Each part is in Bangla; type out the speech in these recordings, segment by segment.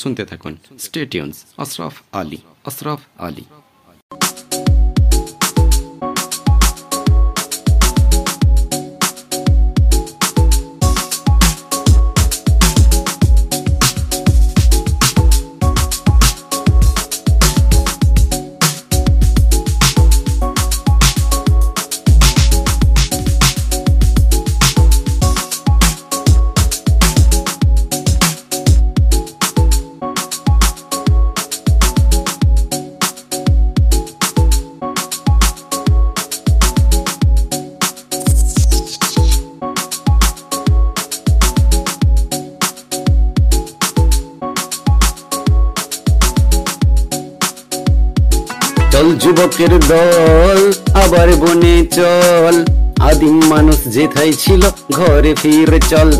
শুনতে থাকুন। স্টেটিয়ন্স আশরাফ আলী আশরাফ আলী। যেথায় ছিল, ঘরে ফিরে চল।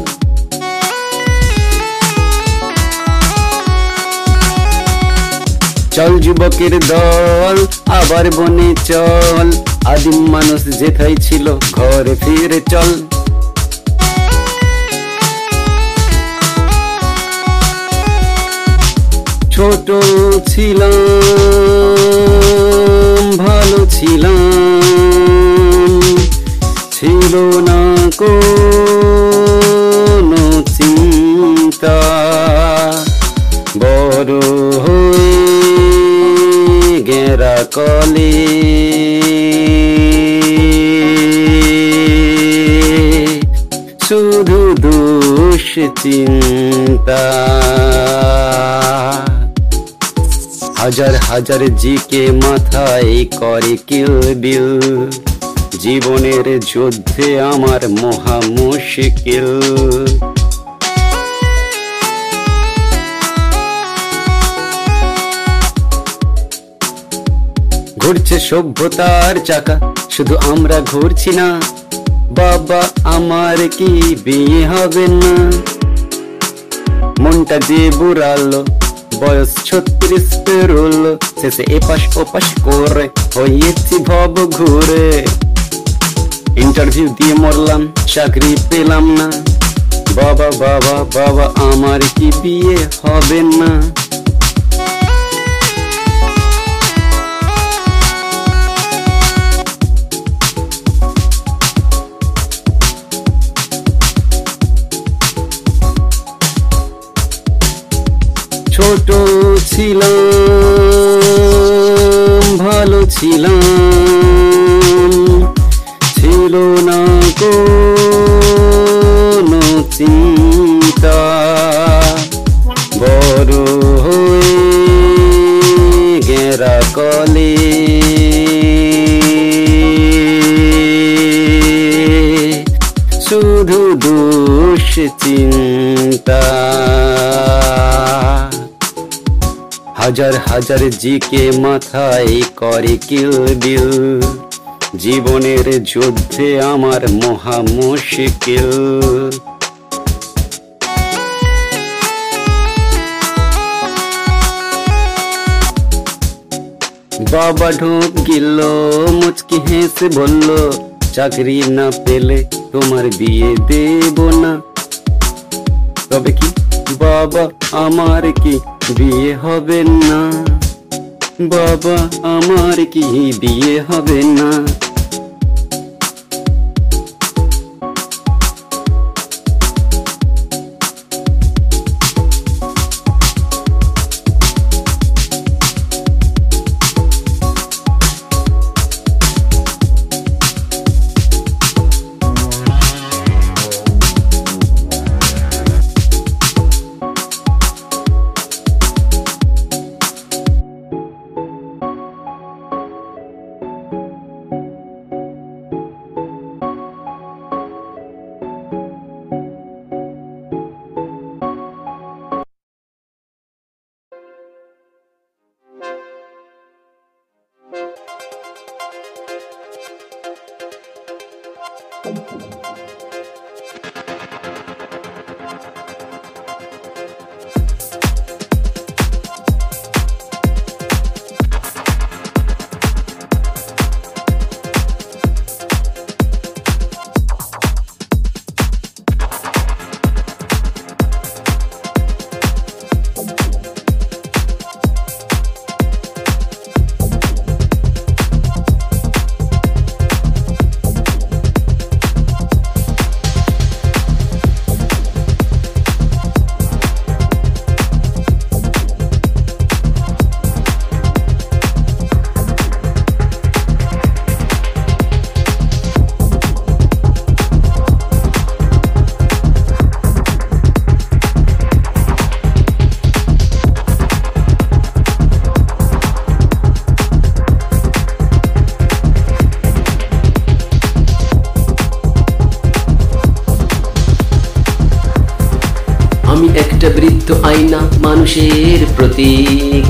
চল যুবকের দল, আবার বনে চল। আদিম মানুষ যেথায় ছিল, ঘরে ফিরে চল। ছোট ছিলাম, ভালো ছিলাম। ছিল না কোনো চিন্তা। বড় হয়ে গেরা কলে। শুধু দোষ চিন্তা। হাজার হাজার জিকে মাথায় করে কিল বিল। জীবনের যুদ্ধে আমার মহা মুশকিল। ঘুরছে সভ্যতার চাকা, শুধু আমরা ঘুরছি না। বাবা, আমার কি বিয়ে হবে না? মনটা যে বুড়ালো, বয়স ছত্রিশ পেরোল, শেষে এপাশ ওপাশ করে হয়েছি ভব ঘুরে। ইন্টারভিউ দিয়ে মরলাম, চাকরি পেলাম না। বাবা বাবা বাবা, আমার কি বিয়ে হবে না? ছোট ছিলাম, ভালো ছিলাম। হাজার হাজার জিকে মাথায় করে কিল বিল। জীবনের যুদ্ধে আমার মহা মুশকিল। বাবা ঢোক গিল, মুচকি হেসে বলল, চাকরি না পেলে তোমার বিয়ে দেব না। তবে কি বাবা আমার কি বিয়ে হবে না? বাবা আমার কি বিয়ে হবে না? প্রতীক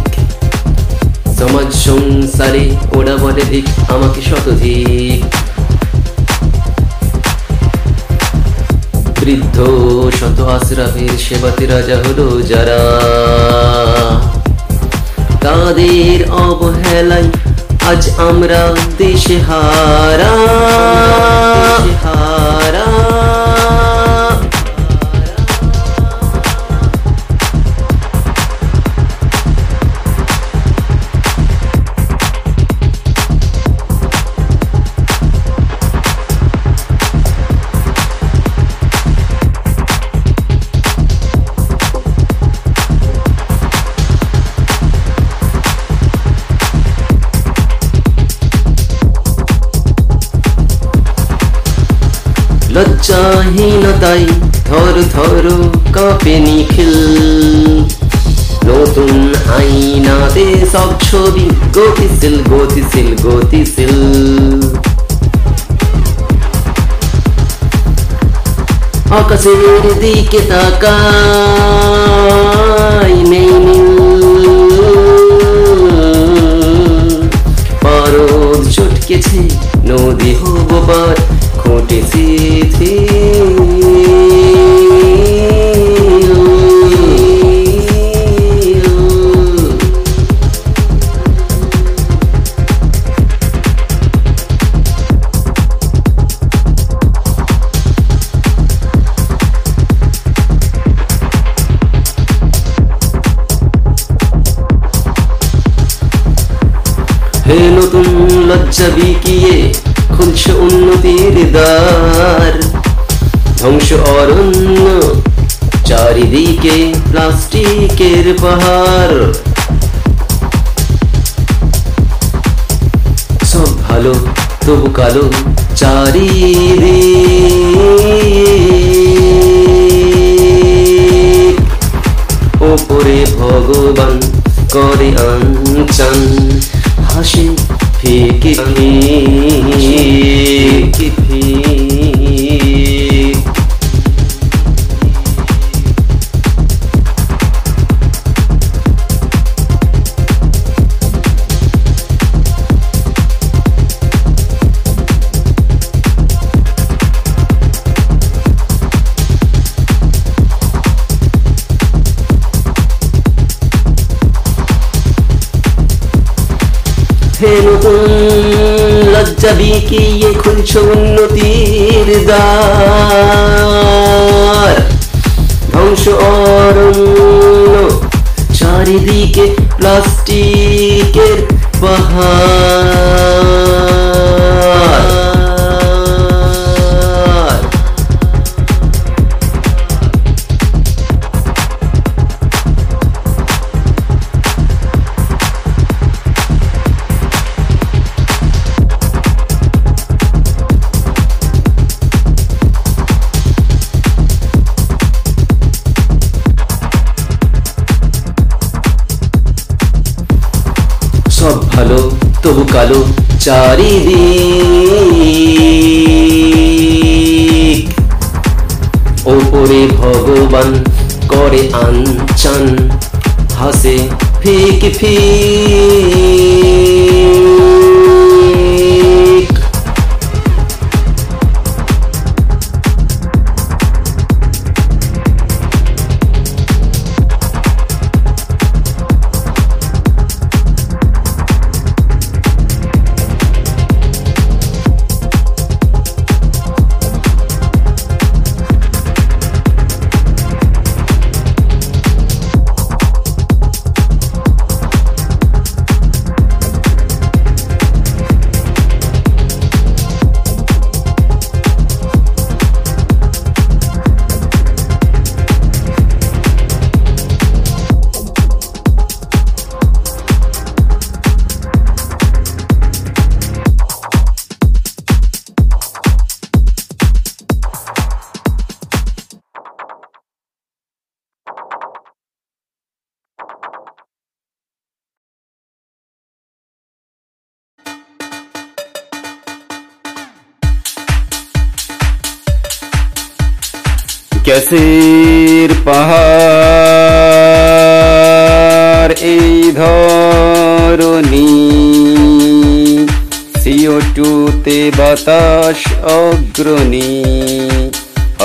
সমাজ সংসারে ওরা বলে দিক আমাকে শতধিক। বৃদ্ধ শত আশ্রাফের সেবাতে রাজা হলো যারা। তাদের অবহেলায় আজ আমরা দেশে হারা। দিকে তাকাই তবু কালো চারিদিক। ওপরে ভগবান করে আনচান হাসি ফিকে গ্যাসের পাহাড়, এই ধরনী সিও টুতে বাতাস অগ্রণী,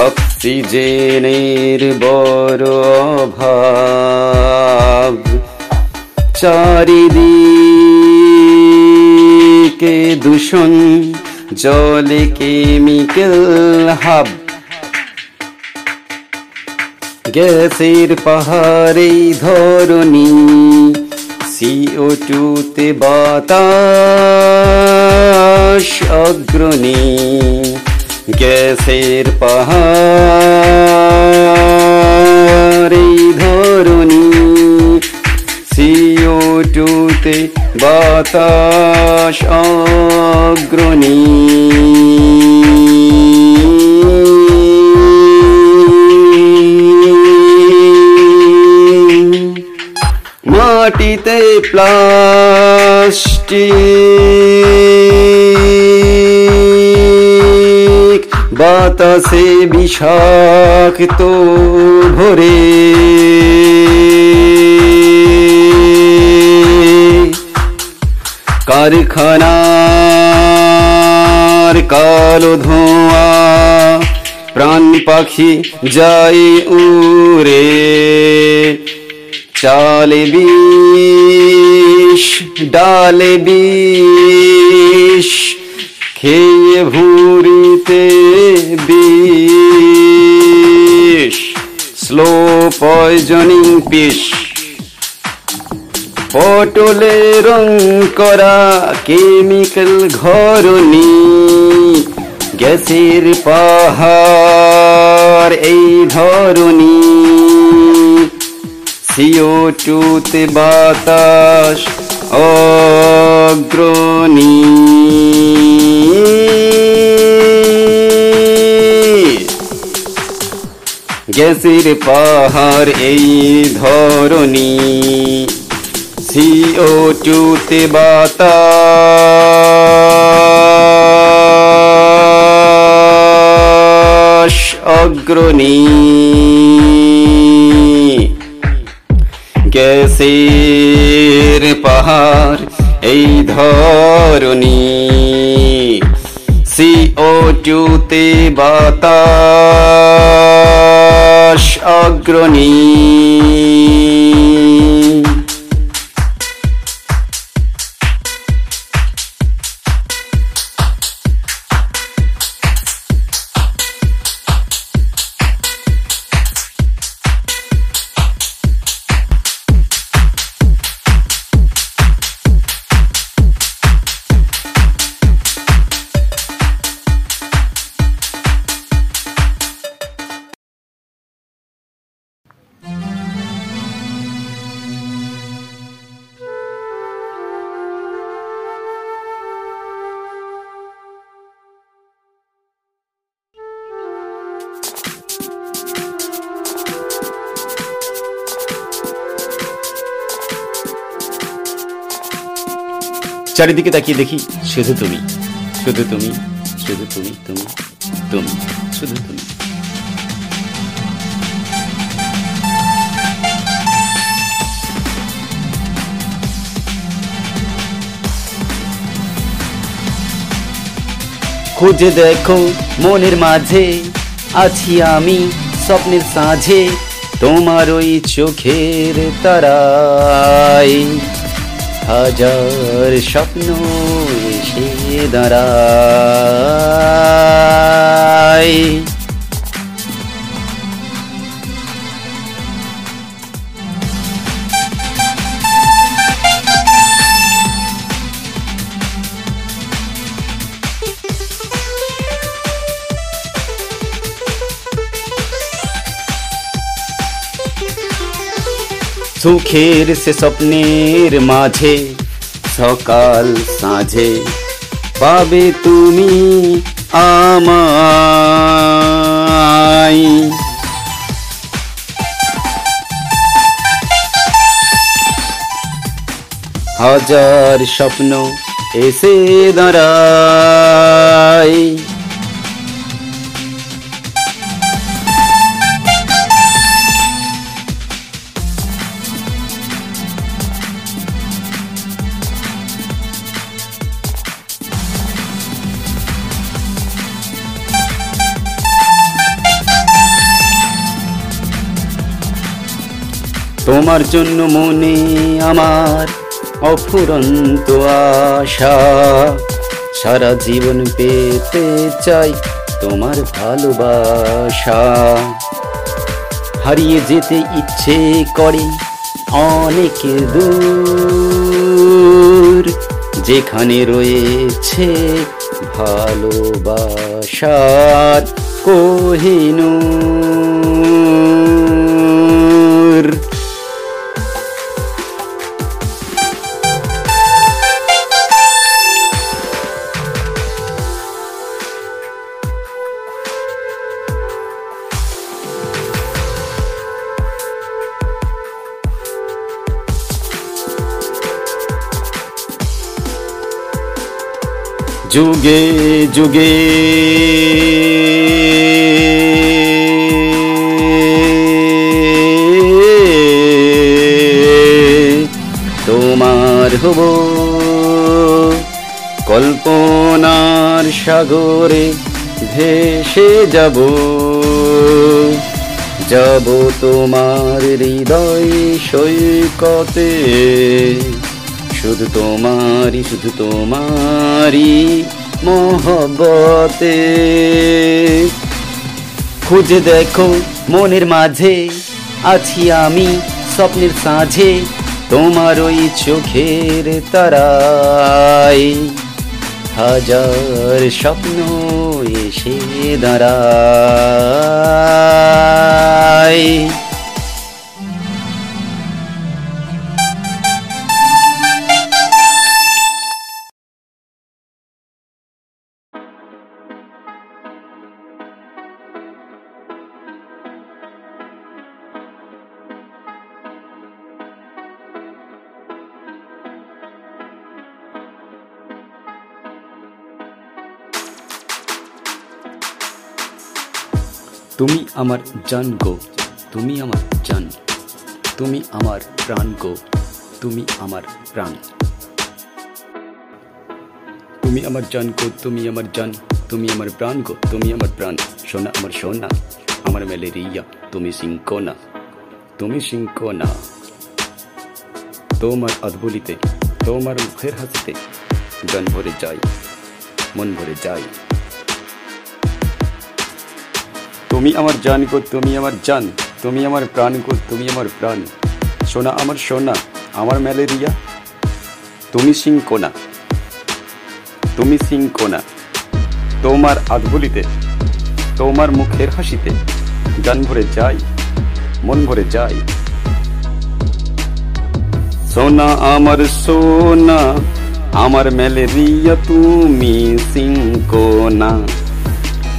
অক্সিজেনের বড় অভাব। চারিদিকে দূষণ, জলে কেমিক্যাল হাব গ্যাসের পাহাড়ে ধরনী সিও টুতে বাতাস অগ্রণী গ্যাসের পাহাড়ে ধরনী সিও টুতে বাতাস অগ্রণী মাটিতে প্লাস্টিক বাতাসে বিষাক্ত ভরে। কারখানার কালো ধোঁয়া প্রাণ পাখি যায় উড়ে। চালে বিষ, ডালে বিষ, খেয়ে ভুঁড়িতে বিষ স্লো পয়জনিং পিস পটলে রং করা কেমিক্যাল ঘরনি গ্যাসের পাহাড় এই ধরনী সিও টুতে বাতাস অগ্রণী। গ্যাসের পাহাড় এই ধরনী সিও টুতে বাতাস অগ্রণী। গ্যাসের পাহাড় এই ধরনী সিও টুতে বাতাস অগ্রণী। চারিদিকে তাকিয়ে দেখি শুধু তুমি শুধু তুমি শুধু তুমি তুমি তুমি, শুধু তুমি। খুঁজে দেখো মনের মাঝে, আছি আমি স্বপ্নের সাঁঝে, তোমার ওই চোখের তারাই হাজার স্বপ্ন এসে দাঁড়ায়। সুখের সে স্বপ্নের মাঝে সকাল সাঁঝে পাবে তুমি আমায়। হাজার স্বপ্ন এসে দাঁড়ায়। তোমার জন্য মনে আমার অফুরন্ত আশা। সারা জীবন পেতে চাই তোমার ভালোবাসা। হারিয়ে যেতে ইচ্ছে করে অনেক দূর, যেখানে রয়েছে ভালোবাসার কোহিনুর যুগে যুগে। তোমার হব কল্পনার সাগরে ভেসে যাব। যাব তোমার হৃদয় সৈকতে। শুধু তোমারই শুধু তোমারই মহব্বতে। খুঁজে দেখো মনের মাঝে, আছি আমি স্বপ্নের সাঁঝে, তোমার ওই চোখের তারাই হাজার স্বপ্ন এসে দাঁড়ায়। আমার জান গো, তুমি আমার জান। তুমি আমার প্রাণ গো, তুমি আমার প্রাণ। তুমি আমার জান গো, তুমি আমার জান। তুমি আমার প্রাণ গো, তুমি আমার প্রাণ। সোনা আমার সোনা, আমার ম্যালেরিয়া, তুমি সিংকোনা তুমি সিংকোনা। তোমার আদবলিতে তোমার মুখের হাসিতে জন ভরে যায় মন ভরে যায় তুমি আমার জান গো, তুমি আমার জান, তুমি আমার প্রাণ গো, তুমি আমার প্রাণ। সোনা আমার সোনা, আমার ম্যালেরিয়া, তুমি সিংকোনা তুমি সিংকোনা। তোমার আধবলিতে, তোমার মুখের হাসিতে গান ভরে যাই, মন ভরে যাই। সোনা আমার সোনা, আমার ম্যালেরিয়া, তুমি সিংকোনা।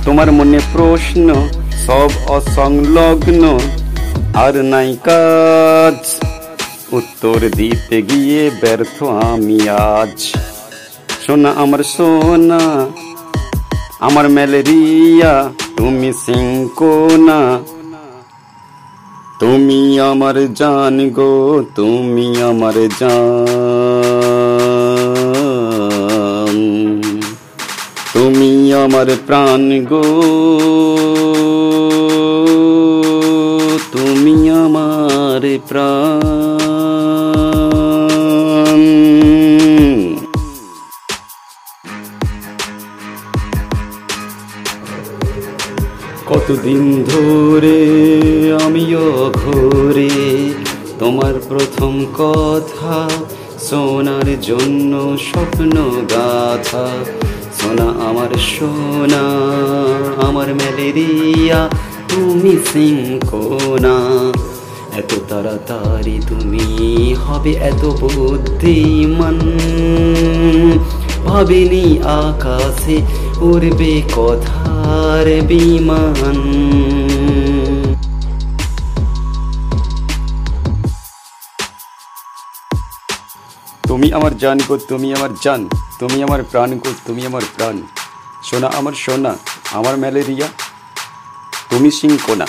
তোমার মনে প্রশ্ন সব অসংলগ্ন। আর নাই কাজ। উত্তর দিতে গিয়ে ব্যর্থ আমি আজ। সোনা আমার সোনা, আমার ম্যালেরিয়া, তুমি সিংকোনা। তুমি আমার জান গো, তুমি আমার জান। আমার প্রাণ গো। তুমি আমার প্রাণ। কতদিন ধরে আমিও ঘুরে তোমার প্রথম কথা সোনার জন্য স্বপ্ন গাথা। সোনা আমার সোনা, আমার ম্যালেরিয়া তুমি সিংকোনা এত তাড়াতাড়ি তুমি হবে এত বুদ্ধিমান। ভাবিনি আকাশে উড়বে কথার বিমান। তুমি আমার জান গো, তুমি আমার জান। তুমি আমার প্রাণ গো তুমি আমার প্রাণ। সোনা আমার সোনা, আমার ম্যালেরিয়া। তুমি সিংকোনা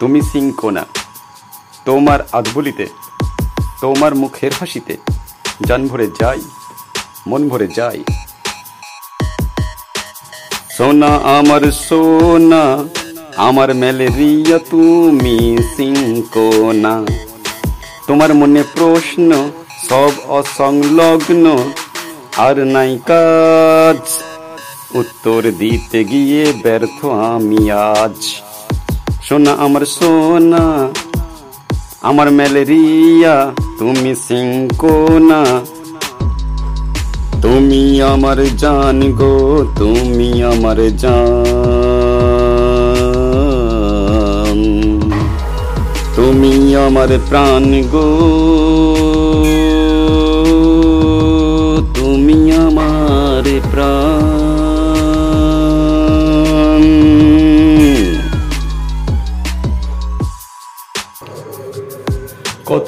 তুমি সিংকোনা তোমার আধবলিতে, তোমার মুখের হাসিতে জান ভরে যাই, মন ভরে যাই। সোনা আমার সোনা, আমার ম্যালেরিয়া, তুমি সিঙ্কো না তোমার মনে প্রশ্ন সব অসংলগ্ন, আর নাই কাজ। উত্তর দিতে গিয়ে ব্যর্থ আমি আজ। সোনা আমার সোনা, আমার ম্যালেরিয়া, তুমি সিঙ্কো না তুমি আমার জান গো, তুমি আমার জান। তুমি আমার প্রাণ গো।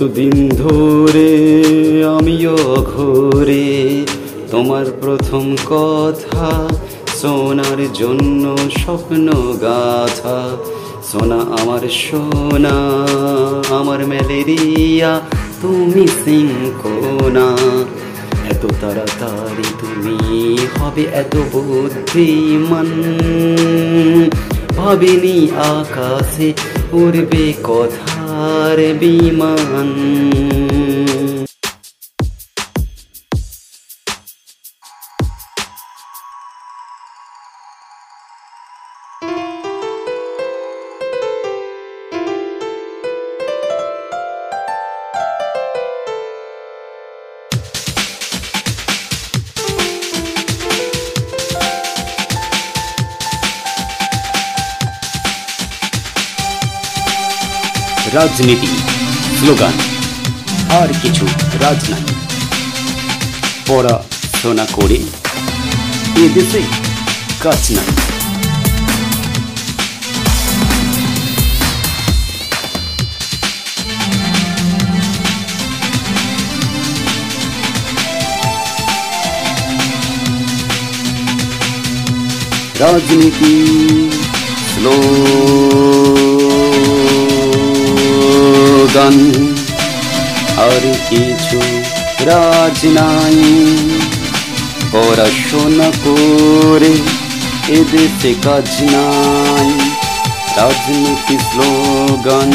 কতদিন ধরে আমিও ঘুরে তোমার প্রথম কথা সোনার জন্য স্বপ্ন গাথা। সোনা আমার সোনা, আমার ম্যালেরিয়া, তুমি সিংকোনা। এত তাড়াতাড়ি তুমি হবে এত বুদ্ধিমান। ভাবিনি আকাশে উড়বে কথার বিমান রাজনীতি স্লোগান আর কিছু রাজ নাই পড়াশোনা করে এ দেশে কাজ নাই রাজনীতি স্লোগান আর কিছু রাজ নাই। পড়াশোনা করে, এদেশে কাজ নাই। রাজনীতি স্লোগান,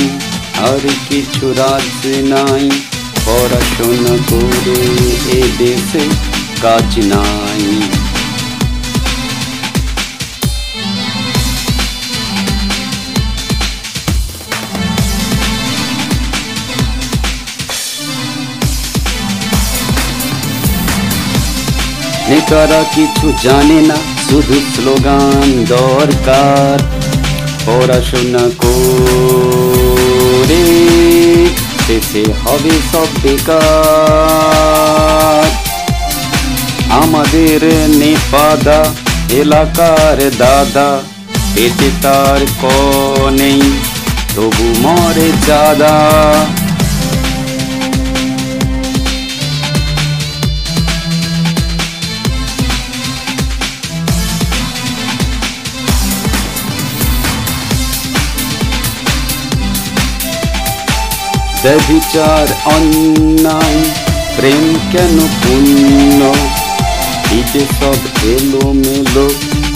আর কিছু রাজ নাই। পড়াশোনা করে, এদেশে কাজ নাই। নেতারা কিছু জানে না, শুধু স্লোগান দরকার। পড়াশোনা করে শেষে হবে সব বেকার। আমাদের নেপাদা এলাকার দাদা পেটে তার ক নেই, তবু মরে জাদা ব্যভিচার অন্যায়, প্রেম কেন পুণ্য ইতে সব এলো মেলো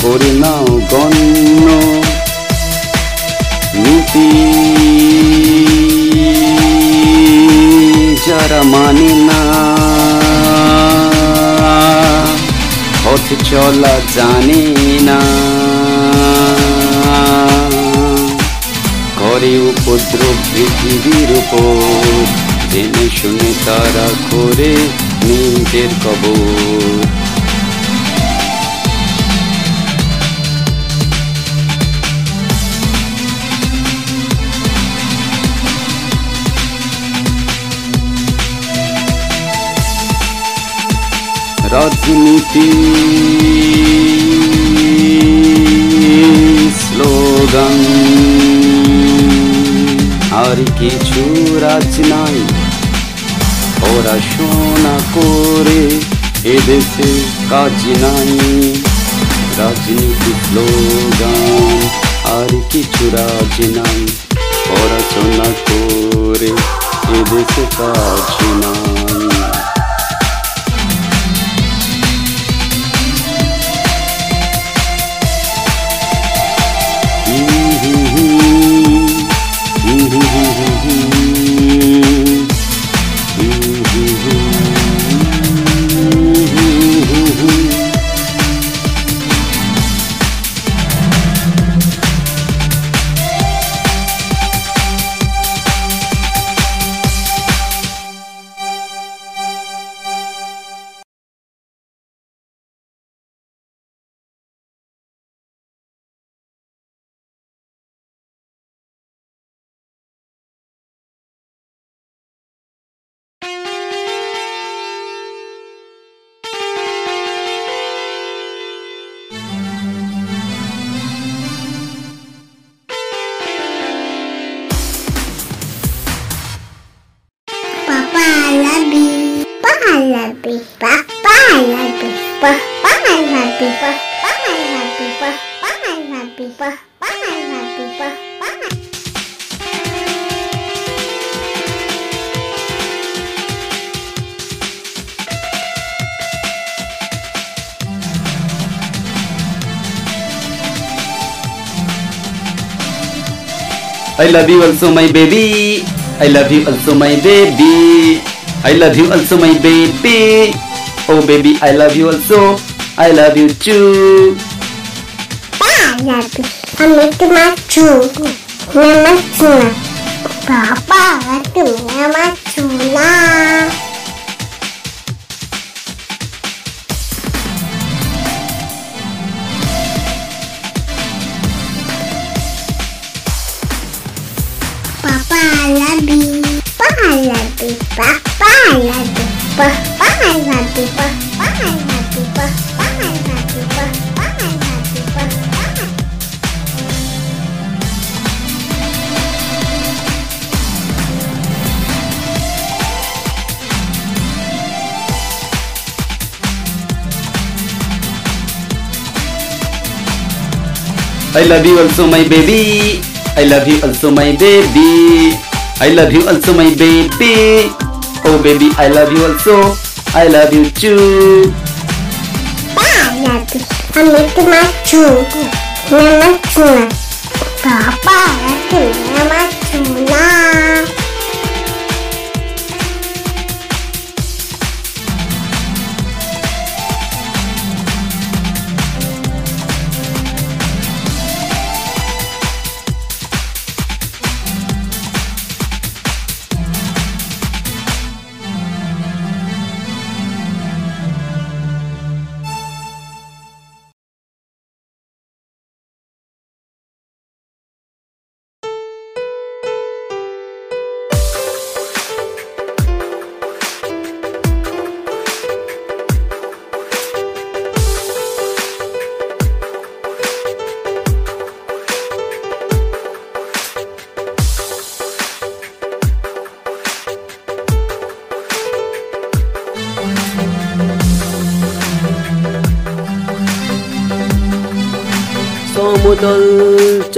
করে নাও গণ্য। নীতি যারা মানে না, পথ চলা জানে না। করে উপদ্রব পৃথিবীর উপর। জেনে শুনে তারা করে নিজের কবর। রাজনীতি স্লোগান। আর কিছু রাজ নাই। পড়াশোনা করে এদেশে কাজ নাই। রাজনীতি স্লোগান, আর কিছু রাজ নাই। পড়াশোনা করে এদেশে কাজ নাই। I love you also my baby. I love you also my baby. I love you also my baby. Oh baby, I love you also. I love you too. Papa, I love you. I'm making my true. Mama tuna. Papa, I love I love you also my baby. I love you also my baby. I love you also my baby. Oh baby, I love you also. I love you too. Making my true. Mama tuna. Papa. Mama tuna.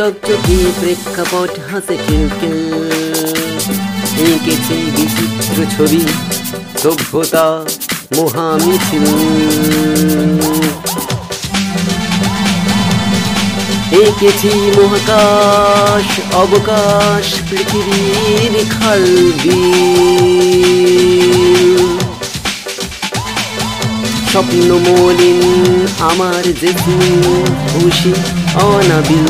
চকচকি প্রেক্ষাপট হাসে খিলখিল এঁকেছে বিচিত্র ছবি, সভ্যতা মহামিছিল। এঁকেছি মহাকাশ, অবকাশ, পৃথিবীর খালবিল স্বপ্ন মলিন আমার যে খুশি অনাবিল।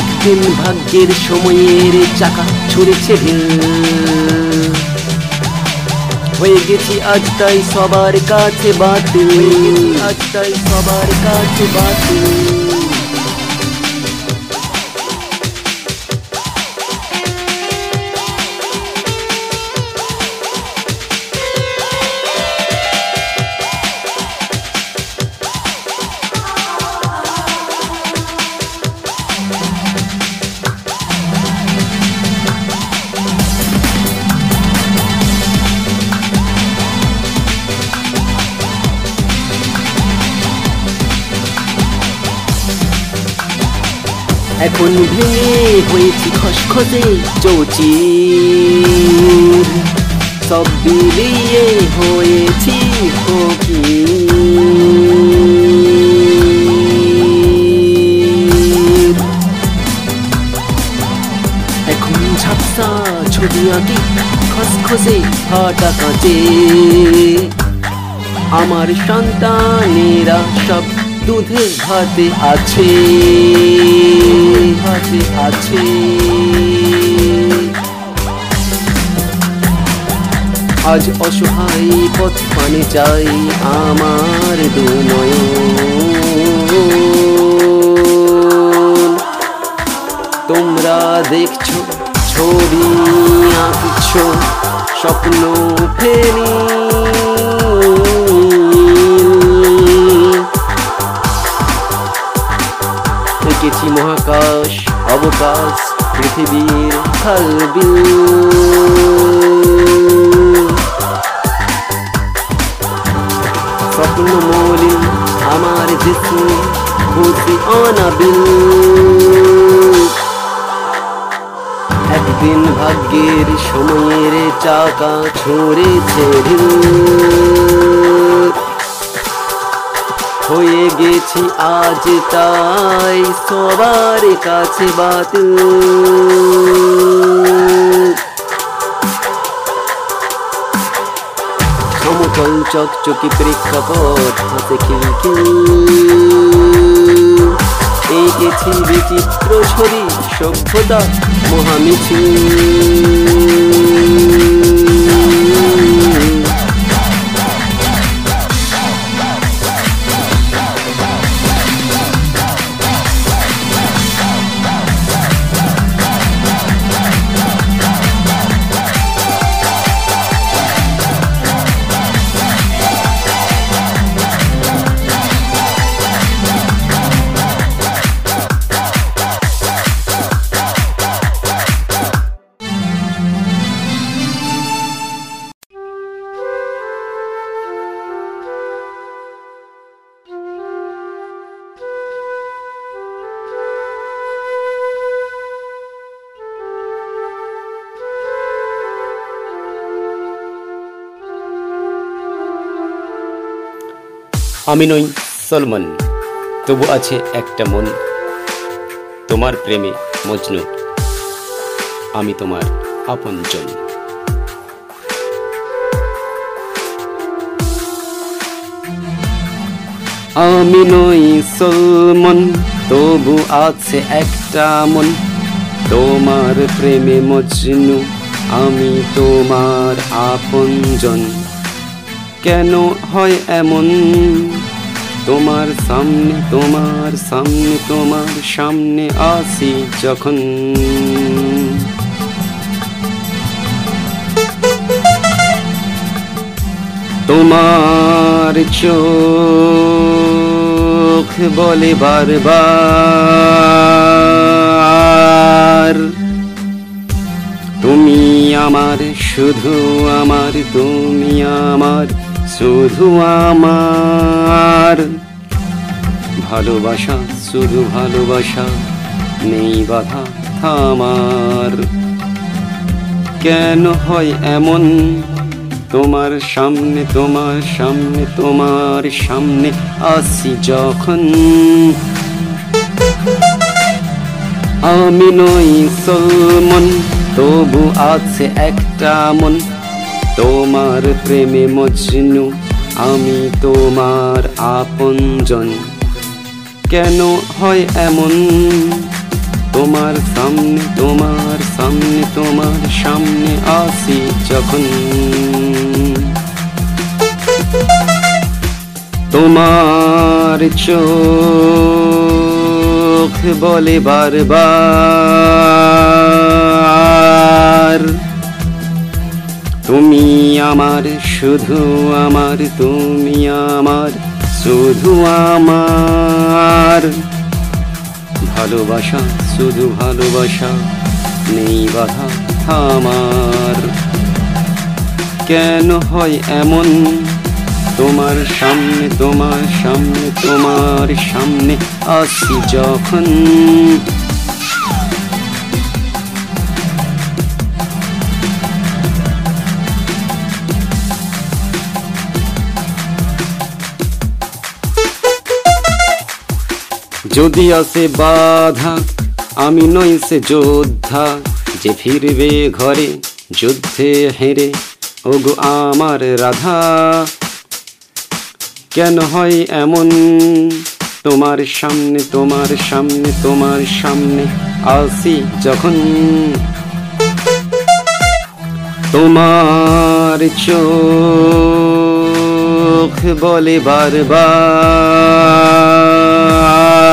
একদিন ভাগ্যের সময়ের চাকা ছুড়েছে হয়ে গেছি আজ তাই সবার কাছে বাতিল। আজ তাই সবার কাছে বাতিল। জীবন ভেঙে হয়েছি খসখসে চৌচির সব বিলিয়ে হয়েছি এখন ঝাপসা ছবি আঁকি খসখসে ফাটা কাঁচে আমার সন্তানেরা সব দুধে ভাতে আছে ভাতে আছে। আজ অসহায় পথ পানে যাই আমার দু নয়ন। তোমরা দেখছ, ছবি আঁকছো, স্বপ্ন ফেরি এঁকেছি মহাকাশ, অবকাশ, পৃথিবীর খালবিল স্বপ্ন মলিন আমার জিসম বুঝি অনাবিল। একদিন ভাগ্যের সময়ের চাকা ছড়েছে ঢিল। হয়ে গেছি আজ তাই সবার কাছে বাতিল সমতল চকচকি প্রেক্ষাপট হাতে খিলখিল। এঁকেছি বিচিত্র ছবি সভ্যতা মহামিছিল। আমি নই সলমন, তবু আছে একটা মন, তোমার প্রেমে মজনু, আমি তোমার আপনজন। আমি নই সলমন, তবু আছে একটা মন, তোমার প্রেমে মজনু, আমি তোমার আপনজন। কেন হয় এমন? তোমার সামনে তোমার সামনে তোমার সামনে আসি যখন। তোমার চোখ বলে বারবার, তুমি আমার, শুধু আমার, তুমি আমার, শুধু আমার। ভালোবাসা, শুধু ভালোবাসা নেই বাধা থামার কেন হয় এমন? তোমার সামনে তোমার সামনে তোমার সামনে আসি যখন। আমি নই সলমন, তবু আছে একটা মন। তোমার প্রেমে মজনু, আমি তোমার আপনজন। কেন হয় এমন? তোমার সামনে তোমার সামনে তোমার সামনে আসি যখন। তোমার চোখ বলে বারবার, তুমি আমার, শুধু আমার, তুমি আমার শুধু আমার। ভালোবাসা, শুধু ভালোবাসা নেই বাধা আমার। কেন হয় এমন? তোমার সামনে তোমার সামনে তোমার সামনে আসি যখন। যদি আসে বাধা, আমি নই সে যোদ্ধা যে ফিরবে ঘরে, যুদ্ধে হেরে। ওগো আমার রাধা, কেন হয় এমন? তোমার সামনে তোমার সামনে তোমার সামনে আসি যখন। তোমার চোখ বলে বারবার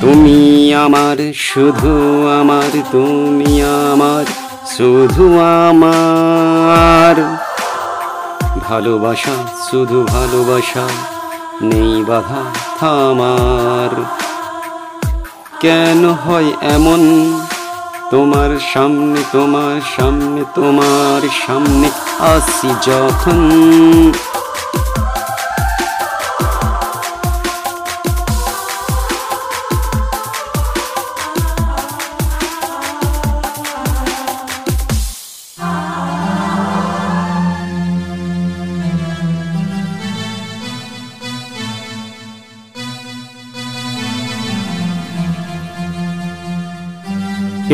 তুমি আমার, শুধু আমার, তুমি আমার, শুধু আমার। ভালোবাসা, শুধু ভালোবাসা, নেই বাধা থামার কেন হয় এমন? তোমার সামনে তোমার সামনে তোমার সামনে আসি যখন।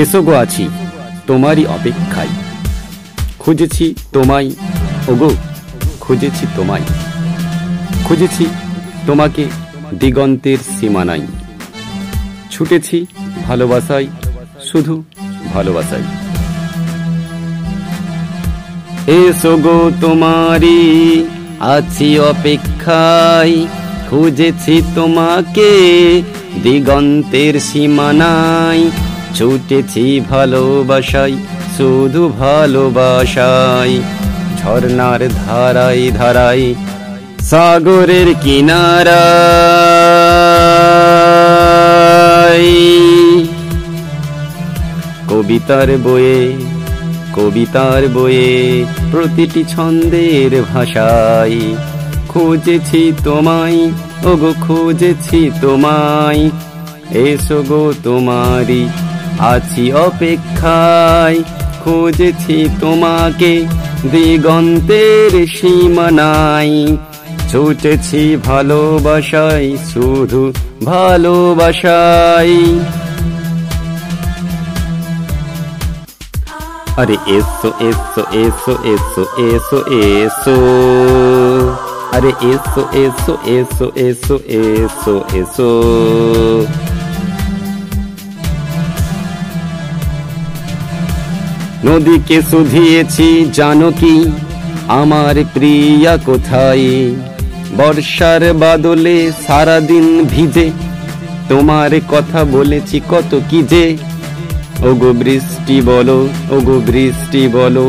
এসো গো আছি, তোমারই অপেক্ষায়। খুঁজেছি তোমায়, ওগো, খুঁজেছি তোমায়। খুঁজেছি তোমাকে দিগন্তের সীমানায়। ছুটেছি ভালোবাসায়, শুধু ভালোবাসায়। এসো গো তোমারই, আছি অপেক্ষায়। খুঁজেছি তোমাকে দিগন্তের সীমানায়। ছুটেছি ভালোবাসাই শুধু ভালোবাসাই ঝর্ণার ধারাই ধারাই সাগরের কিনারা কবিতার বয়ে কবিতার বয়ে প্রতিটি ছন্দের ভাষায়, খুঁজেছি তোমায়, ওগো খুঁজেছি তোমায়, এসো গো তোমারই আছি অপেক্ষায়, খুঁজেছি তোমাকে। দিগন্তের সীমানায়। ছুটেছি ভালোবাসাই শুধু ভালোবাসাই আরে এসো এসো এসো এসো এসো এসো। আরে এসো এসো এসো এসো এসো এসো। নদীকে শুধিয়েছি, জানো কি? আমার প্রিয়া কোথায়? বর্ষার বাদলে সারাদিন ভিজে, তোমার কথা বলেছি কত কি যে? ওগো বৃষ্টি বলো, ওগো বৃষ্টি বলো,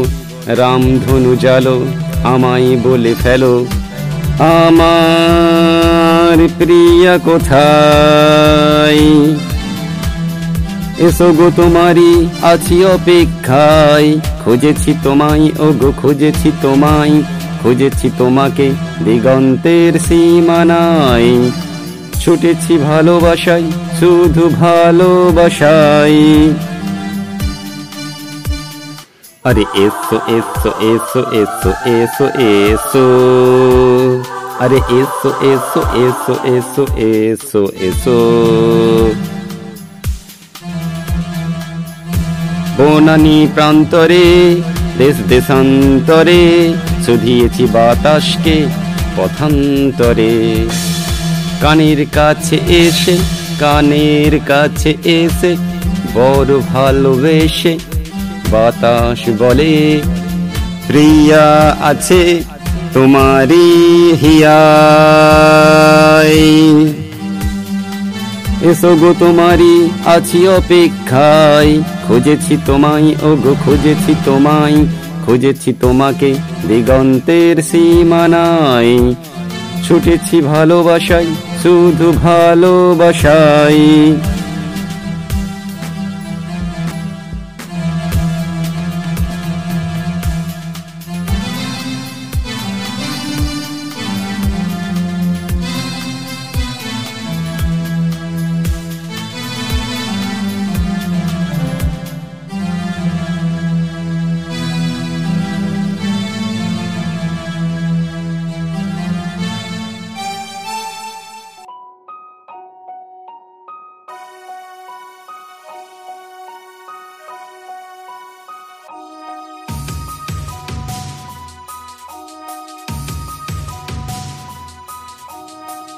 রামধনু জালো, আমায় বলে ফেলো, আমার প্রিয়া কোথায়? এসো গো তোমারই, আছি অপেক্ষায়। খুঁজেছি তোমায়, ও গো, খুঁজেছি তোমায়। খুঁজেছি তোমাকে দিগন্তের সীমানায়। ছুটেছি ভালোবাসাই শুধু ভালোবাসাই আরে এসো এসো এসো এসো এসো এসো। আরে এসো এসো এসো এসো এসো এসো। বনানি প্রান্তরে, দেশ দেশান্তরে শুধিয়েছি বাতাসকে পথান্তরে। কানের কাছে এসে, কানের কাছে এসে বড় ভালোবেসে বাতাস বলে, প্রিয়া আছে তোমারই হিয়ায়। এসো গো তোমারই আছি অপেক্ষায়। খুঁজেছি তোমায় ও গো খুঁজেছি তোমায়। খুঁজেছি তোমাকে দিগন্তের সীমানায়। ছুটেছি ভালোবাসাই শুধু ভালোবাসাই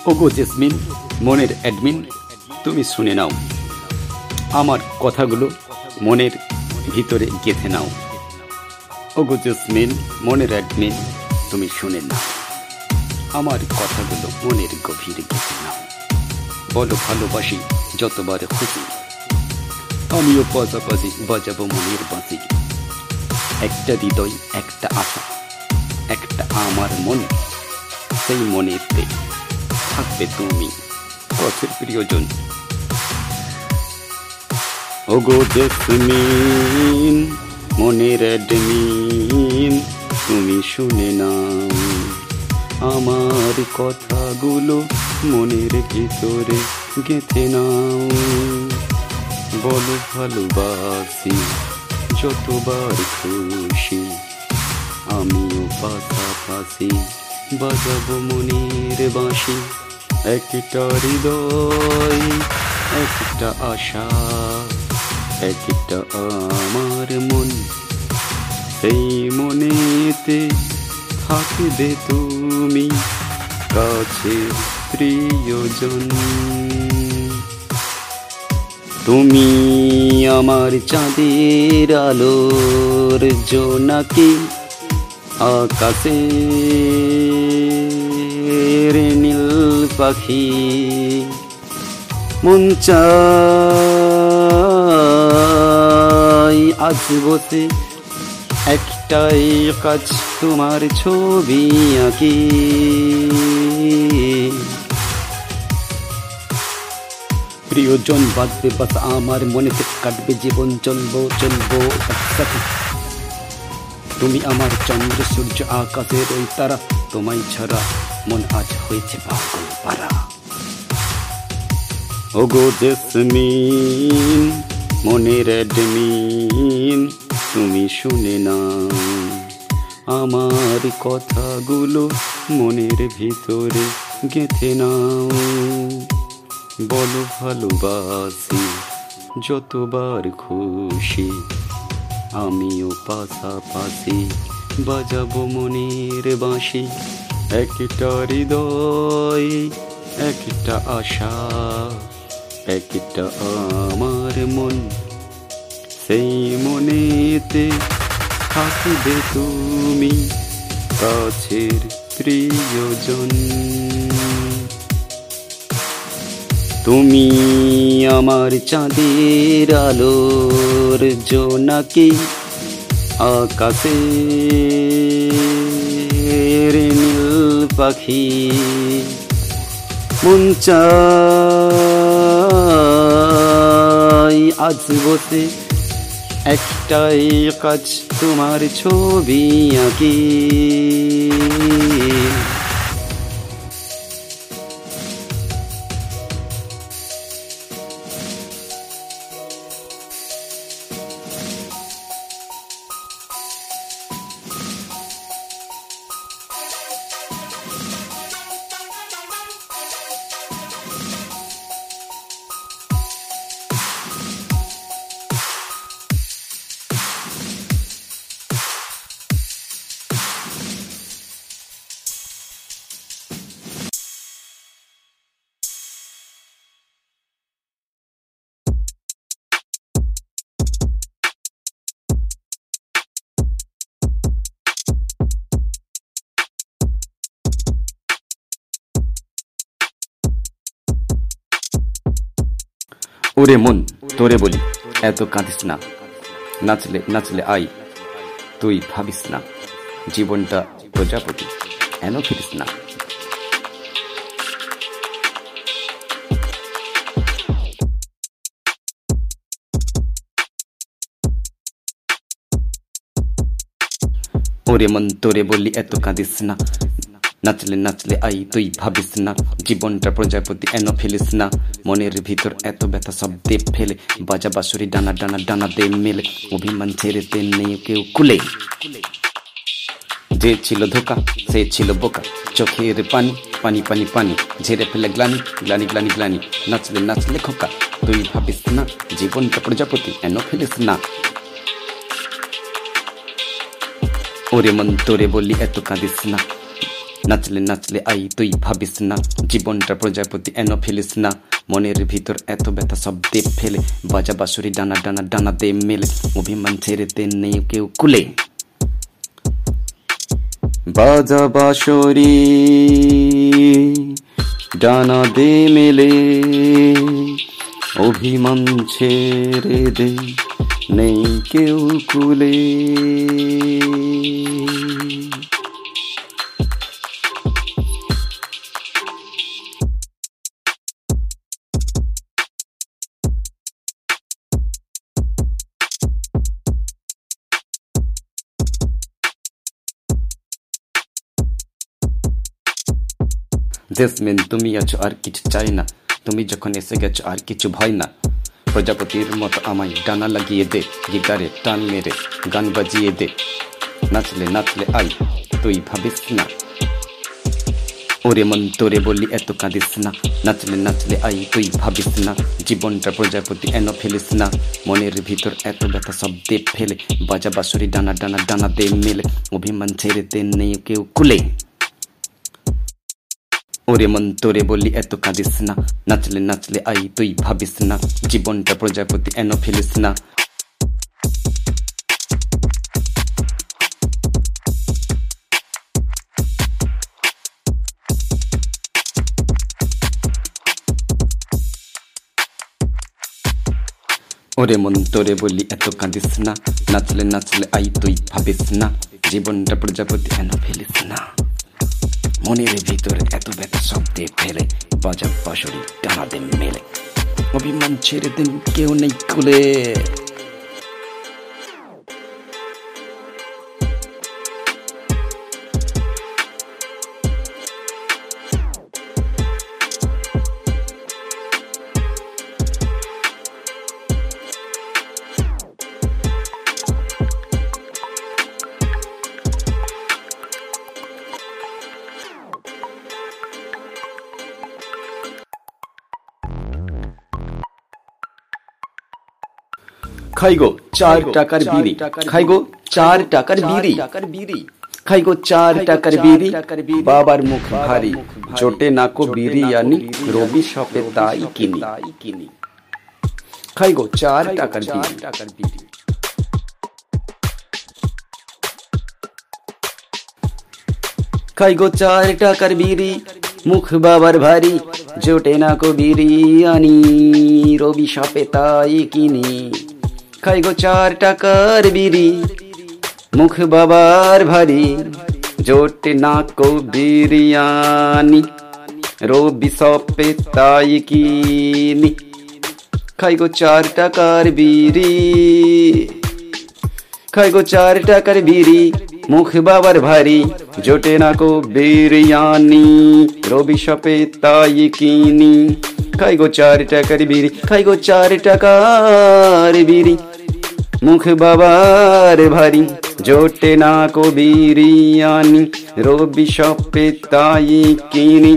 ওগো জেসমিন, মনের অ্যাডমিন, তুমি শুনে নাও। আমার কথাগুলো মনের ভিতরে গেঁথে নাও। ওগো জেসমিন, মনের অ্যাডমিন, তুমি শুনে নাও। আমার কথাগুলো মনের গভীরে গেঁথে নাও। বলো ভালোবাসি যতবার খুশি আমিও পাশাপাশি বাজাবো মনের বাঁশি একটা হৃদয়, একটা আশা, একটা আমার মন, সেই মনেতে থাকবে তুমি। পথের প্রিয়জন। ওগো জেসমিন, মনের অ্যাডমিন, তুমি শুনে নাও। আমার কথাগুলো মনের ভিতরে গেঁথে নাও। বলো ভালোবাসি, যতবার খুশি, আমিও পাশাপাশি। বাজাবো মনের বাঁশি। একটা হৃদয়, একটা আশা, একটা আমার মন। সেই মনেতে থাকবে তুমি কাছে প্রিয়জন। তুমি আমার চাঁদের আলোর জোনাকি। আকাশে নীল পাখি মন চাই আজ বসে একটাই কাজ, তোমার ছবি আঁকি। প্রিয়জন বাঁচবে বাস, আমার মনেতে কাটবে জীবন, চলবো চলবো তুমি আমার চন্দ্র, সূর্য, আকাশের ওই তারা। তোমায় ছাড়া মন আজ হয়েছে পাগল পারা। ওগো জেসমিন, মনের তুমি শুনে না আমার কথাগুলো মনের ভিতরে গেঁথে নাও। বলো ভালোবাসি, যতবার খুশি আমিও পাশাপাশি বাজাবো মনের বাঁশি। একটা হৃদয়, একটা আশা, একটা আমার মন। সেই মনেতে থাকবে তুমি কাছের প্রিয়জন। তুমি আমার চাঁদের আলোর জোনাকি আকাশে? নীল পাখি মন চাই আজ বসে। একটাই কাজ তোমার ছবি আঁকি। ওরে মন, তোরে বলি, এত কাঁদিস না। নাচলে নাচলে আই তুই ভাবিস না, জীবনটা প্রজাপতি এন ফিরিস না? ওরে মন, তোরে বলি, এত কাঁদিস না নাচলে নাচলে আই তুই ভাবিস না। জীবনটা প্রজাপতি এন ফেলিস না। মনের ভিতর এত ব্যথা সব দে ফেলে। বাজা বাসুরি ডানা ডানা ডানা দে মেলে। অভিমান ছেড়ে দে নেই কেউ কুলে। যে ছিল ধোকা, সে ছিল বোকা। চোখের পানি পানি পানি পানি। ঝেড়ে ফেলে গ্লানি গ্লানি গ্লানি গ্লানি। নাচলে নাচলে খোকা। তুই ভাবিস না, জীবনটা প্রজাপতি এন ফেলিস না। ওরে মন তোরে বলি এত কাঁদিস না। নাচলে নাচলে আই তুই ভাবিস না। জীবনটা প্রজাপতি এন ফেলিস না। মনের ভিতর এত ব্যথা সব দে ফেলে। বাজা বাসুরি ডানা ডানা ডানা দে মেলে। অভিমান ছেড়ে দে নেই কেউ কুলে। বাজা বাসরি ডানা দে মেলে। অভিমান ছেড়ে দে নেই কেউ কুলে। জেসমিন তুমি আছো আর কিছু চাই না। তুমি যখন এসে গেছো আর কিছু ভয় না। প্রজাপতির মতো আমায় ডানা লাগিয়ে দে, গিটারে টান মেরে, গান বাজিয়ে দে। নাচলে নাচলে আই তুই ভাবিস না। ওরে মন তোরে বলি এত কাঁদিস না। নাচলে নাচলে আই তুই ভাবিস না। জীবনটা প্রজাপতি এন ফেলিস না। মনের ভিতর এত ব্যথা সব দে ফেলে। বাজা বাসুরি ডানা ডানা ডানা দে মেলে। অভিমান ছেড়ে দে নেই কেউ কুলে। ওরে মন তোরে বলি এত কাঁদিস না। নাচলে নাচলে আই তুই ভাবিস না। জীবনটা প্রজাপতি এন ফেলিস না। ওরে মন তোরে বলি এত কাঁদিস না। নাচলে নাচলে আই তুই ভাবিস না। জীবনটা প্রজাপতি এন ফেলিস না। মনের ভিতর এত ব্যথা শব্দে ফেলে, বাজার বাসরি দেন মেলে। অভিমান ছেড়ে দেন, কেউ নেই খুলে। খাই গো চার টাকার বিড়ি। খাই গো চার টাকার বিড়ি। খাই গো চার টাকার বিড়ি। বাবার মুখ ভারী। জোটে নাকো বিরিয়ানি রবি শপে তাই কিনি। খাই গো চার টাকার বিড়ি। খাই গো চার টাকার বিড়ি মুখ বাবার ভারী। জোটে না কো বিরিয়ানি রবি সাপে তাই কিনি। খাই গো চার টাকার বিড়ি। মুখ বাবার ভারী, জোটে না কো বিরিয়ানি। রবি সাপে তাই কিনি। খাই গো চার টাকার বিড়ি। খাই গো চার টাকার বিড়ি, মুখ বাবার ভারী, জোটে না কো বিরিয়ানি। রবি শপে তাই কিনি। খাই গো চার টাকার বিড়ি, খাই গো চার টাকার বিড়ি। মুখ বাবার ভারী জোটে না কবিরিয়ানি বিরিয়ানি রবি সপে তাই কিনি।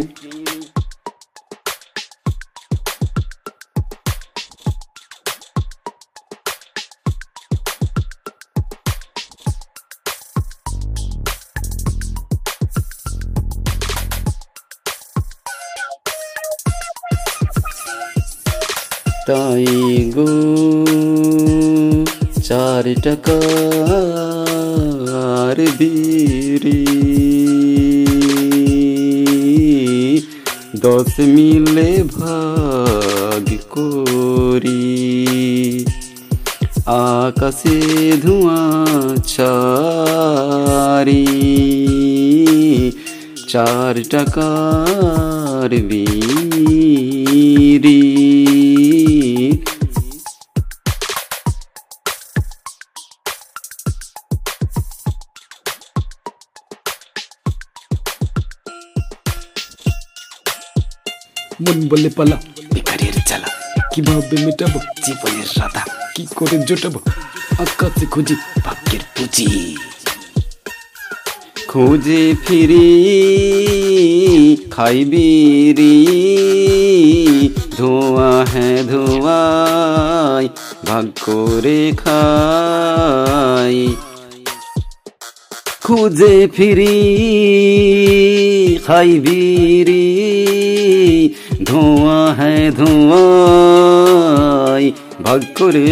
চার টাকার বিড়ি দশ মিলে ভাগ করি আকাশে ধোঁয়া ছাড়ি চার টাকার বলে পালা। বেকারের জ্বালা। কীভাবে মেটাবো? জীবনের রাধা কি করে জোটাবো? আকাশে খুঁজি ভাগ্যের পুঁজি। খুঁজে ফিরি খাইবিরি ধোঁয়া হ্যাঁ ধোঁয়াই ভাগ করে খাই খুঁজে ফিরি খাই বিরি ধোঁয়া হ্যাঁ ধোঁয়াই ভাগ করে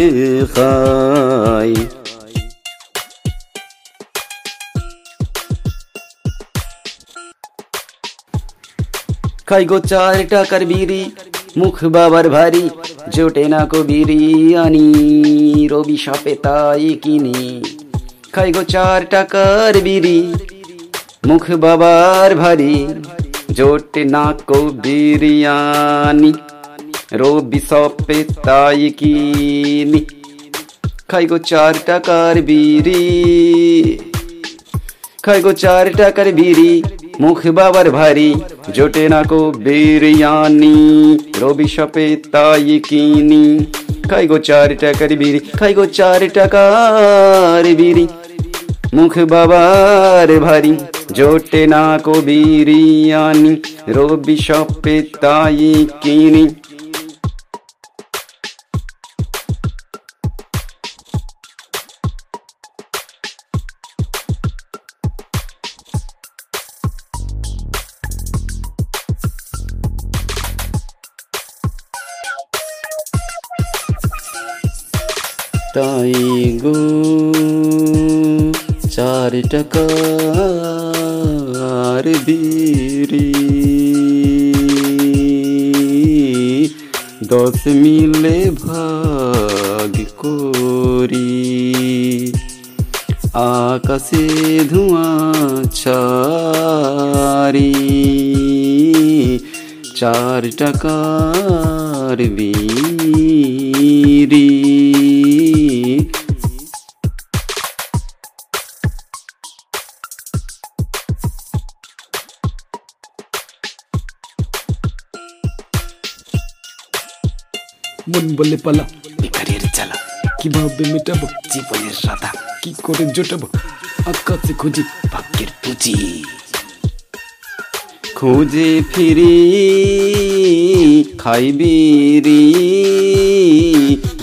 খাই। খাই গো চার টাকার বিড়ি, মুখ বাবার ভারী, জোটে না কো বিরিয়ানি, রবি সাপে তাই কিনি। খাই গো চার টাকার বিড়ি, মুখ বাবার ভারী জোটে না কো বিরিয়ানি রবি সাপে তাই কিনি খাই গো চার টাকার বিড়ি খাই গো চার টাকার বিড়ি মুখ বাবার ভারী জোটে না কো বিরিয়ানি রবি শপে তাই কিনি খাই গো চার টাকার বিড়ি খাই গো চার টাকার বিড়ি মুখ বাবার ভারী জোটে না কবিরিয়ানি বিরিয়ানি রবি সপে তাই কিনি। টাকার বিড়ি। মন বলে পালা। ভিখারির জ্বালা। কীভাবে মেটাবো? জীবনের রাধা কি করে জোটাবো? আকাশে খুঁজি। ভাগ্যের পুঁজি। খুঁজে ফিরি, খাই বিরি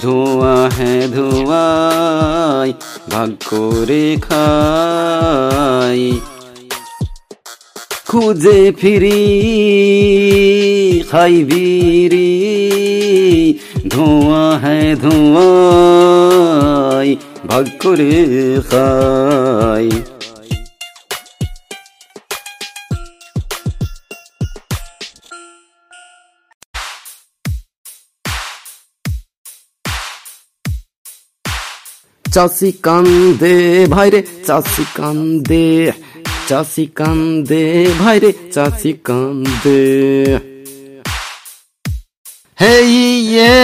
ধোঁয়া হ্যাঁ ধোঁয়াই ভাগ করে খাই খুঁজে ফিরি, খাই বিরি ধোঁয়া হ্যাঁ ধোঁয়াই ভাগ করে খাই চাষি কান্দে ভাইরে চাষি কান্দে চাষি কান্দে ভাইরে চাষি কান্দে। হে ইয়ে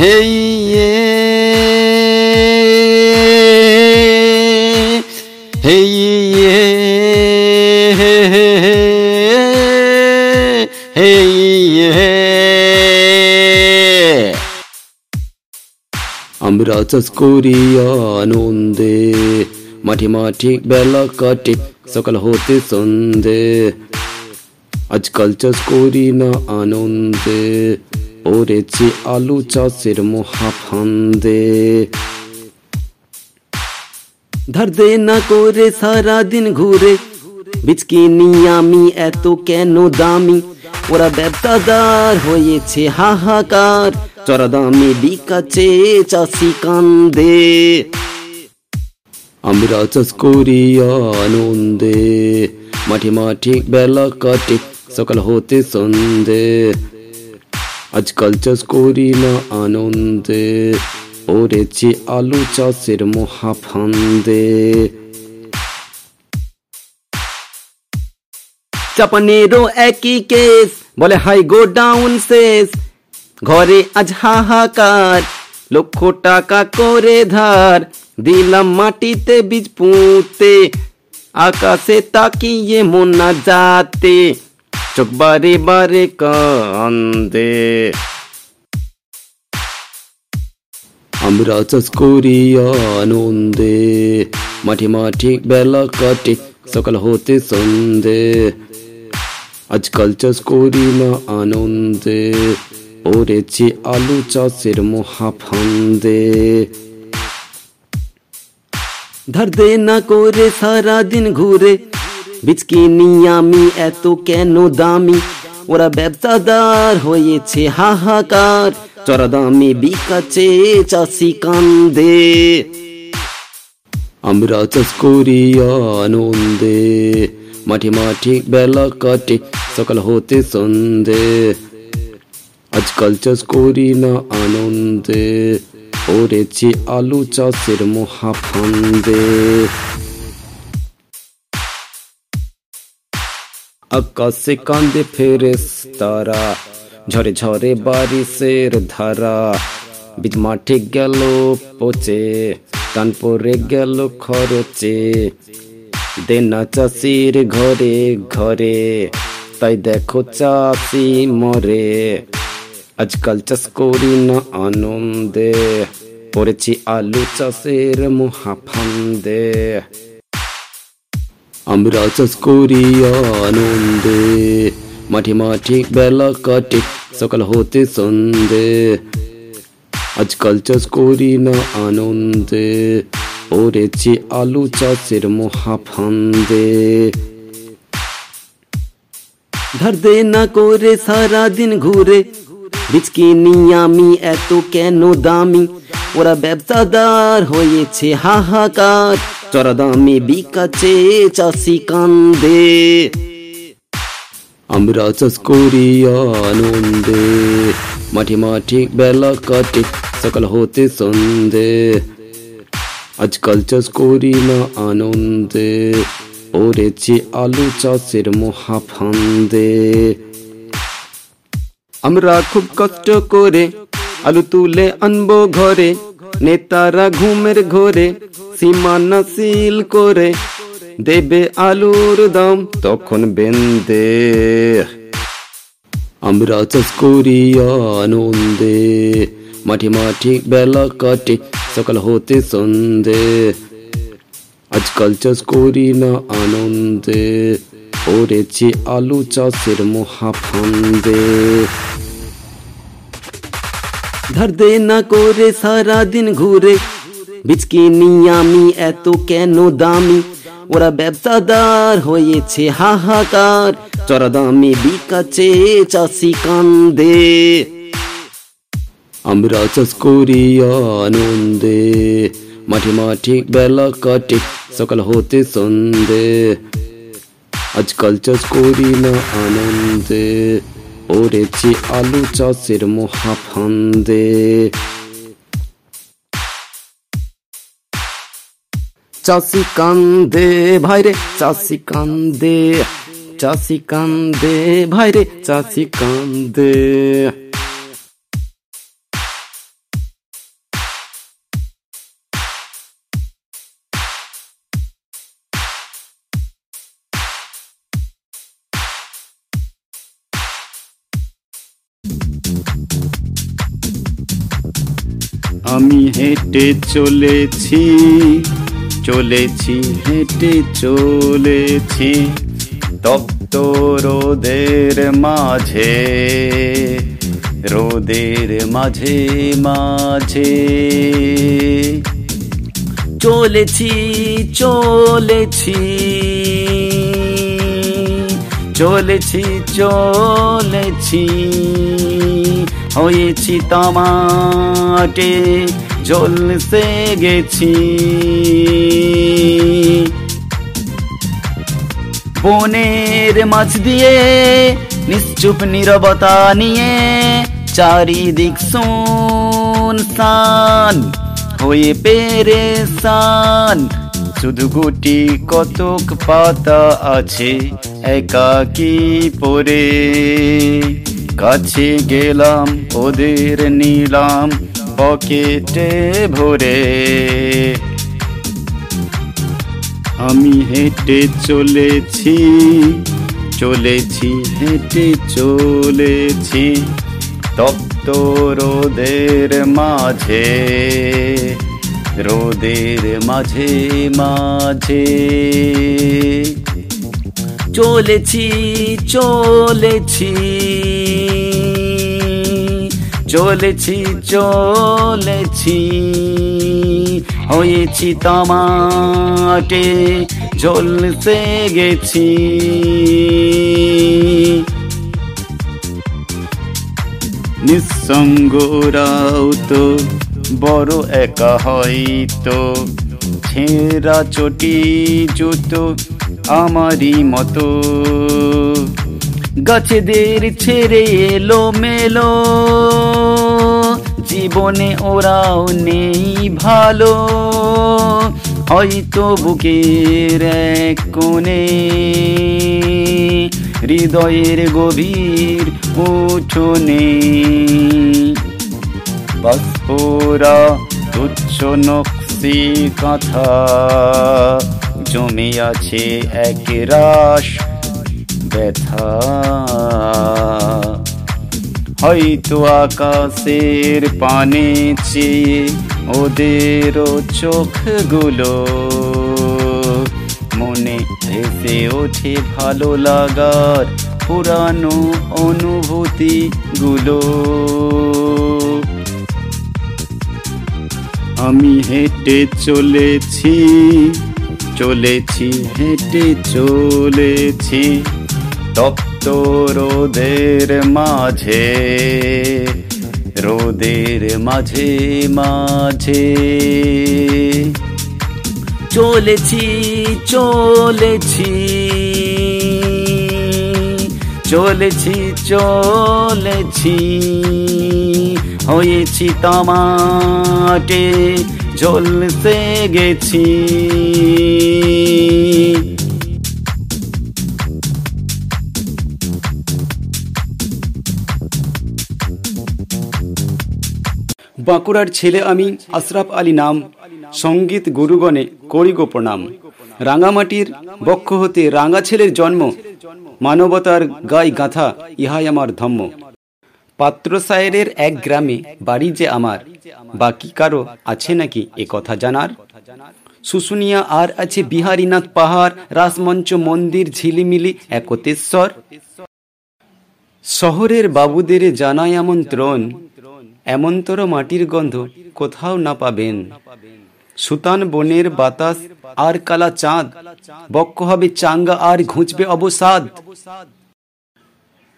হে আমরা চাষ করি আনন্দে মাঠে মাঠে বেলা কাটে সকাল হতে সন্ধে আজকাল চাষ করি না আনন্দে পড়েছি আলু চাষের মহাফান্দে ধার দে না করে সারা দিন ঘুরে বিচকি নিয়ে আমি এত কেন দামি ওরা ব্যবসাদার হয়েছে হাহাকার। চড়া দামে বিকাছে চাষি কান্দে। আমরা চাষ করি আনন্দে। মাঠে মাঠে বেলা কাটে, সকাল হতে সন্ধে। আজকাল চাষ করি না আনন্দে। পড়েছি আলু চাষের মহাফান্দে। চাপানেরও একই কেস বলে হাই গো ডাউন শেষ ঘরে আজ হাহাকার লক্ষ টাকা করে ধার দিলাম মাটিতে বীজ পুঁতে আকাশে তাকিয়ে মনা যাতে চোখ বারে বারে কান্দে আমরা চাষ করি আনন্দে মাঠে মাঠে বেলা কাটে সকাল হতে সন্ধে আজকাল চাষ করি না আনন্দে। পড়েছি আলু চাষের মহাফান্দে। ধার দে না করে সারা দিন ঘুরে বিচকি নিয়ামি এত কেন দামি? ওরা ব্যবসাদার হয়েছে হাহাকার। চরা দামে বিকাছে চাষি কান্দে। আমরা চাষ করি আনন্দে। মাঠে মাঠে বেলা কাটে সকাল হতে সন্ধে আজকাল চাষ করি না আনন্দে পড়েছি আলু চাষের মহাফন্দে আকাশে কান্দে ফেরেস তারা ঝরে ঝরে বারিশের ধারা বীজ মাঠে গেল পচে টান পরে গেল খরচে দেনা চাষির ঘরে ঘরে তাই দেখো চাষি মরে। আজকাল চাষ করি না আনন্দে। পড়েছি আলু চাষের মহাফন্দে। আমরা চাষ করি আনন্দে। মাঠে মাঠে বেলা কাটে, সকাল হতে সন্ধে। আজকাল চাষ করি না আনন্দে। পড়েছি আলু চাষের মহাফন্দে। ধার দে না করে সারা দিন ঘুরে বিচকি নিয়ামি এত কেন দামি ওরা ব্যবসাদার হয়েছে হাহাকার চড়া দামে বিকাছে চাষি কান্দে আমরা চাষ করি আনন্দে মাঠে মাঠে বেলা কাটে সকাল হতে সন্ধে আজকাল চাষ করি না আনন্দে পড়েছি আলু চাষের মহাফন্দে। আমরা খুব কষ্ট করে আলু তুলে আনব ঘরে, নেতারা ঘুমের ঘরে, সীমানা সিল করে দেবে আলুর দাম তখন বেন্দে আমরা চাষ করি আনন্দে, মাঠে মাঠে বেলা কাটে, সকাল হতে সন্ধে। আজকাল চাষ করি না আনন্দে। পড়েছি আলু চাষের মহাফন্দে। দে না করে সারা দিন ঘুরে বিচকি নিয়ামি এত কেন দামি? ওরা ব্যবসাদার হয়েছে হাহাকার। চরা দামি বিকাছে চাষি কান্দে। আমরা চাষ করি আনন্দে। মাঠে মাঠে বেলা কাটে সকাল হতে সন্ধে আজকাল চাষ করি না আনন্দে পড়েছি আলু চাষের মহাফন্দে চাষি কান্দে ভাইরে চাষি কান্দে চাষি কান্দে ভাইরে চাষি কান্দে হেঁটে চলেছি চলেছি, হেঁটে চলেছি তপ্ত রোদের মাঝে রোদের মাঝে মাঝে। চলেছি চলেছি চলেছি চলেছি, হয়েছি তামাটে। জলসে গেছি। বনের মাছ দিয়ে নিশ্চুপ নিরবতা নিয়ে চারিদিক শুনসান হয়ে পেরেসান শুধু গুটি কতক পাতা আছে একাকি পরে? কাছে গেলাম, ওদের নিলাম পকেটে ভরে। আমি হেঁটে চলেছি চলেছি, হেঁটে চলেছি তপ্ত রোদের মাঝে রোদের মাঝে মাঝে। চলেছি চলেছি। চলেছি চলেছি, হয়েছি তামাটে জ্বলতে গেছি। নিঃসঙ্গরাও তো বড় একা হয়তো, ছেঁড়া চটি জুতো আমারই মতো। গাছেদের ছেড়ে এলো মেলো জীবনে ওরাও নেই ভালো। হয়তো বুকের কোণে হৃদয়ের গভীর উঠোনে বাষ্পরা তুচ্ছ নকশি কথা। জমে আছে এক রাস ব্যথা। হয়তো আকাশের পানে চেয়ে ওদেরও চোখগুলো মনে ভেসে ওঠে ভালো লাগার পুরানো অনুভূতিগুলো। আমি হেঁটে চলেছি চলেছি, হেঁটে চলেছি। তপ্ত রোদের মাঝে রোদের মাঝে মাঝে। চলেছি চলেছি চলেছি চলেছি। হয়েছি তামাটে জ্বলতে গেছি। বাঁকুড়ার ছেলে আমি আশরাফ আলী নাম। সংগীত গুরুগণে করি গো প্রণাম। রাঙামাটির বক্ষ হতে রাঙা ছেলের জন্ম। মানবতার গাই গাঁথা, ইহাই আমার ধম্ম। পাত্র সায়েরের এক গ্রামে বাড়ি যে আমার, বাকি কারও আছে নাকি এ কথা জানার? শুশুনিয়া আর আছে বিহারীনাথ পাহাড়, রাসমঞ্চ মন্দির, ঝিলিমিলি, একতেশ্বর। শহরের বাবুদের জানাই আমন্ত্রণ এমনতর মাটির গন্ধ কোথাও না পাবেন। সুতান বনের বাতাস আর কালা চাঁদ, বক্ষ হবে চাঙ্গা আর ঘুঁচবে অবসাদ।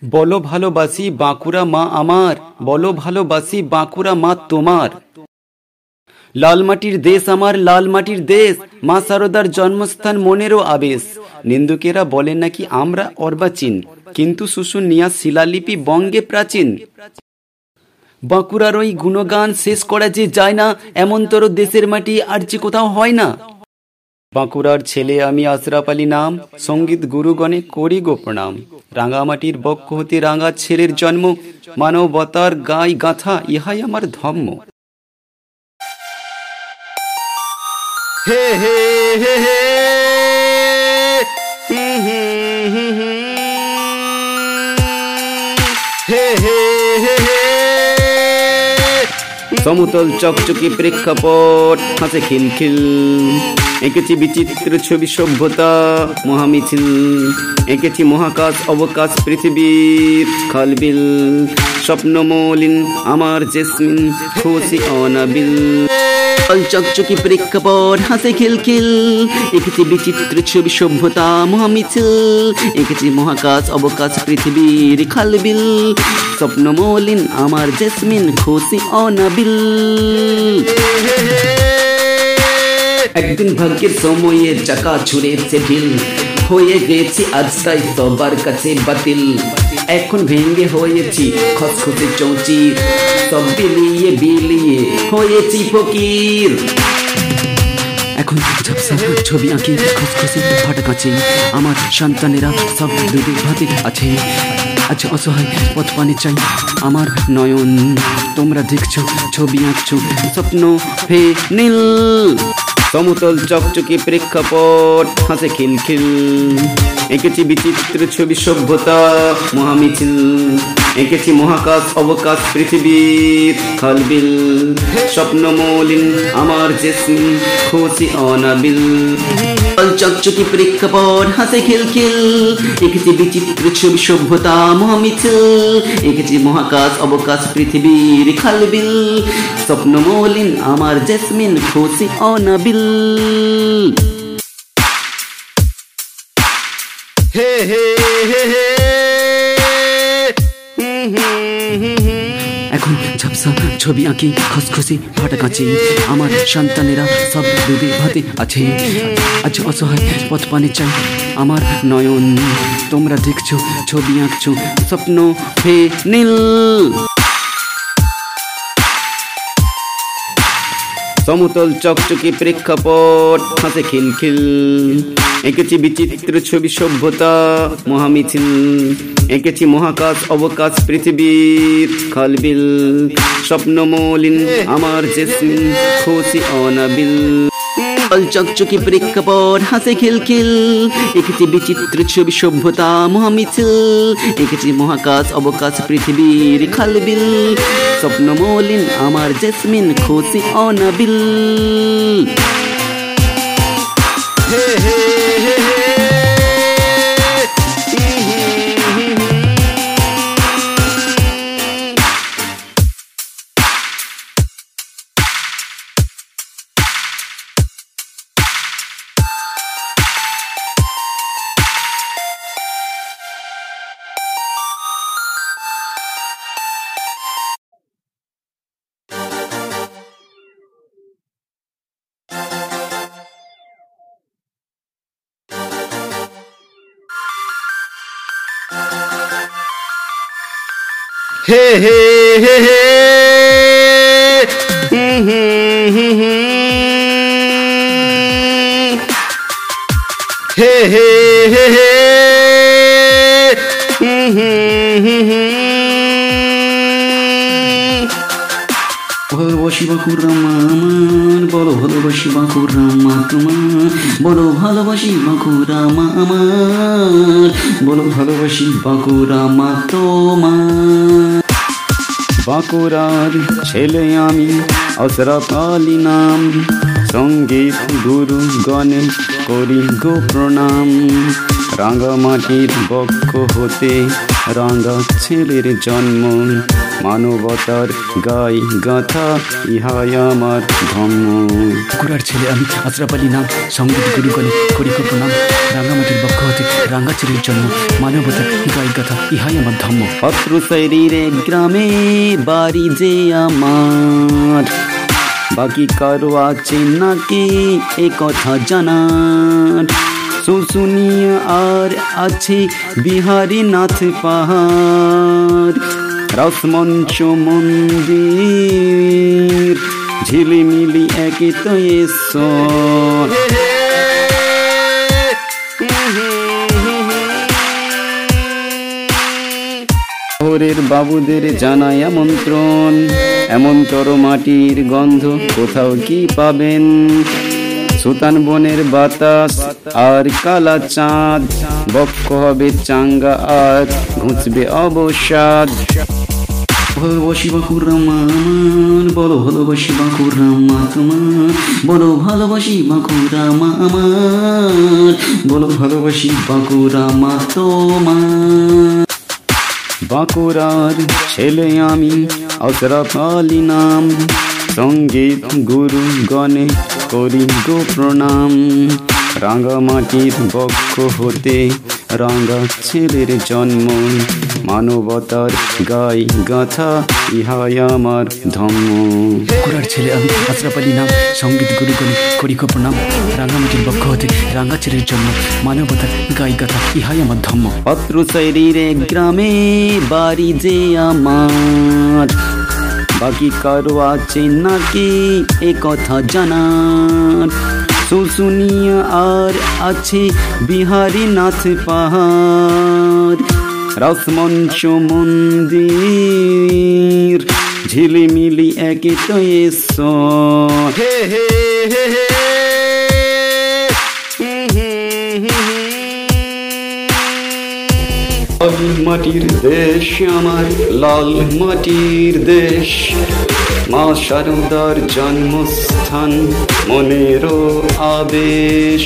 বলো ভালোবাসি বাঁকুড়া মা আমার, বলো ভালোবাসি বাঁকুড়া মা তোমার। লাল মাটির দেশ আমার, লাল মাটির দেশ, মা সারদার জন্মস্থান মনেরও আবেশ। নিন্দুকেরা বলে নাকি আমরা অর্বাচীন, কিন্তু শুশুনিয়া শিলালিপি বঙ্গে প্রাচীন। বাঁকুড়ার ওই গুণগান শেষ করা যে যায় না, এমন এমনতর দেশের মাটি আর যে কোথাও হয় না। বাঁকুড়ার ছেলে আমি আশরাফ আলী নাম, সংগীত গুরুগণে করি গো প্রণাম। রাঙামাটির বক্ষ হতে রাঙা ছেলের জন্ম, মানবতার গাই গাথা, ইহাই আমার ধর্ম। হে হে হে, হি সমতল চকচকে প্রেক্ষাপট, হাসে খিলখিল এঁকেছি বিচিত্র ছবি সভ্যতা, মহামিছিল। এঁকেছি মহাকাশ অবকাশ পৃথিবীর খালবিল স্বপ্ন মলিন আমার জেসমিন, খুশি অনাবিল। চকচকি প্রেক্ষাপট, হাসে খিলখিল এঁকেছি বিচিত্র ছবি সভ্যতা, মহামিছিল। এঁকেছি মহাকাশ অবকাশ পৃথিবীর খালবিল স্বপ্ন মলিন আমার জেসমিন, খুশি অনাবিল। একদিন ভাগ্যের সময়ে চাকা ছুড়েছে ঢিল হয়ে গেছি আজকাই সবার কাছে বাতিল। এখন ভেঙে হয়েছি খসখসে চৌচি সব বিলিয়ে বিলিয়ে হয়েছি ফকির। এখন ছবি আঁকি, খসখসে ফাটা কাছে আমার সন্তানেরা সব ভাতে আছে। আজ অসহায় পথ পানি চাই। আমার নয়ন, তোমরা দেখছ, ছবি আঁকছো, স্বপ্ন হে নীল। সমতল চকচকে প্রেক্ষাপট, হাসে খিলখিল। এঁকেছি বিচিত্র ছবি সভ্যতা মহামিছিল এঁকেছি মহাকাশ, অবকাশ, পৃথিবীর খালবিল স্বপ্ন মলিন আমার জেসমিন খুশি অনাবিল। চকচকি প্রেক্ষাপট এঁকেছি বিচিত্র ছবি, সভ্যতা এঁকেছি মহাকাশ, অবকাশ, পৃথিবীর খালবিল আমার জেসমিন খুশি অনাবিল। হে হে হে হে ছবি আঁকি, খসখসি ফাটা কাঁচি আমার সন্তানেরা সব ডুবে ভাতে আছে। আজ অসহায় পথ পানে চাই আমার নয়ন। তোমরা দেখছ, ছবি আঁকছো, স্বপ্ন হে নীল। সমতল চকচকে প্রেক্ষাপট হাসে খিলখিল এঁকেছি বিচিত্র ছবি সভ্যতা মহামিছিল। এঁকেছি মহাকাশ অবকাশ পৃথিবীর খালবিল স্বপ্ন মলিন আমার জেসমিন খুশি অনাবিল। চকচকে প্রেক্ষাপট, হাসে খিলখিল এঁকেছি বিচিত্র ছবি সভ্যতা মহামিছিল। এঁকেছি মহাকাশ অবকাশ পৃথিবীর খালবিল স্বপ্ন মলিন আমার জেসমিন, খুশি অনাবিল। হে হে হে। হে হে হে হে। ভালোবাসি বাঁকুড়ামা আমার বড় ভালোবাসি বাঁকুড়ামা তোমার বড় ভালোবাসি বাঁকুড়ামা আমার বড় ভালোবাসি বাঁকুড়ামা তোমার। বাঁকুড়ার ছেলে আমি অসরফ আলী নাম। সংগীত গুরু গণে করি গো প্রণাম। রাঙ্গামাটির বক্ষ হতে রাঙ্গা ছেলের জন্ম। মানবতার গাই গাথা, ইহাই আমার ধর্ম। কুড়ার ছেলে আমি আশরাফ আলী নাম, সংগীত গুরুগণে করি কো প্রণাম। রাঙ্গামাটির বক্ষ হতে রাঙ্গাচিরির জন্ম, মানবতার গাই গাথা ইহাই আমার ধর্ম। পত্র শরীরে গ্রামে বাড়ি যে আমার। বাকি কারও আছে নাকি এ কথা জানার। শুশুনিয়া আর আছে বিহারী নাথ পাহাড়। রসমঞ্চ মন্দির, ঝিলিমিলি একে তো ঈশ্বর শহরের বাবুদের জানাই আমন্ত্রণ। এমন তর মাটির গন্ধ কোথাও কি পাবেন? সুতান বনের বাতাস আর কালা চাঁদ, বক্ষ হবে চাঙ্গা আর ঘুঁচবে অবসাদ। ভালোবাসি বাঁকুড়ামা আমার বড় ভালোবাসি বাঁকুড়ামা তোমার বড় ভালোবাসি বাঁকুড়ামা আমার বড় ভালোবাসি বাঁকুড়ামা তোমার বাঁকুড়ার ছেলে আমি অসরফ আলী নাম। সংগীত গুরু গণে করি গো প্রণাম। রাঙামাটির বক্ষ হতে রাঙ্গা ছেলের জন্ম মানবতার গাই গাথা ইহাই আমার ধর্ম। কুড়ার ছেলে আমি আশরাফ আলী নাম সংগীত গুরুগণে করি প্রণাম রাঙ্গামাটির বক্ষ হতে রাঙ্গাচিরের জন্য মানবতার গাই গাথা ইহাই আমার ধর্ম। পত্র শরীরে গ্রামে বাড়ি যে আমার। বাকি কারও আছে নাকি এ কথা জানার? শুশুনিয়া আর আছে বিহারী নাথ পাহাড় রসমঞ্চ মন্দির ঝিলিমিলি একে তো হে হে হে হে হুম মাটির দেশ আমার লাল মাটির দেশ মা শারদার জন্মস্থান মনেরও আবেশ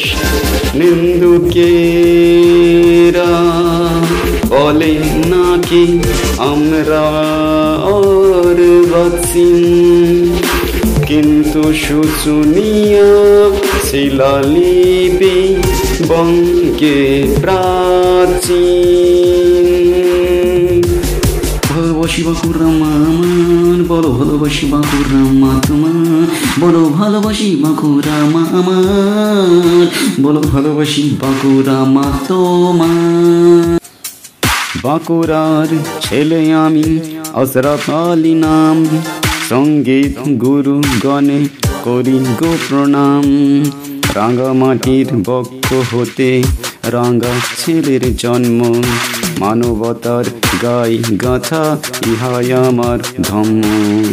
নিন্দুকেরা বলে নাকি আমরা আর কিন্তু শুশুনিয়া শিলালিপি বঙ্গে প্রাচীন। ভালোবাসি বাঁকুড়ামা আমার বলো ভালোবাসি বাঁকুড়ামা তোমার বলো ভালোবাসি বাঁকুড়ামা আমার বলো ভালোবাসি বাঁকুড়ামা তোমার বাঁকুড়ার ছেলে আমি অসরফ আলী নাম, সংগীত গুরু গণে করি গো প্রণাম। রাঙ্গামাটির বক্ষ হতে রাঙ্গা ছেলের জন্ম মানবতার গাই গাথা ইহাই আমার ধম্ম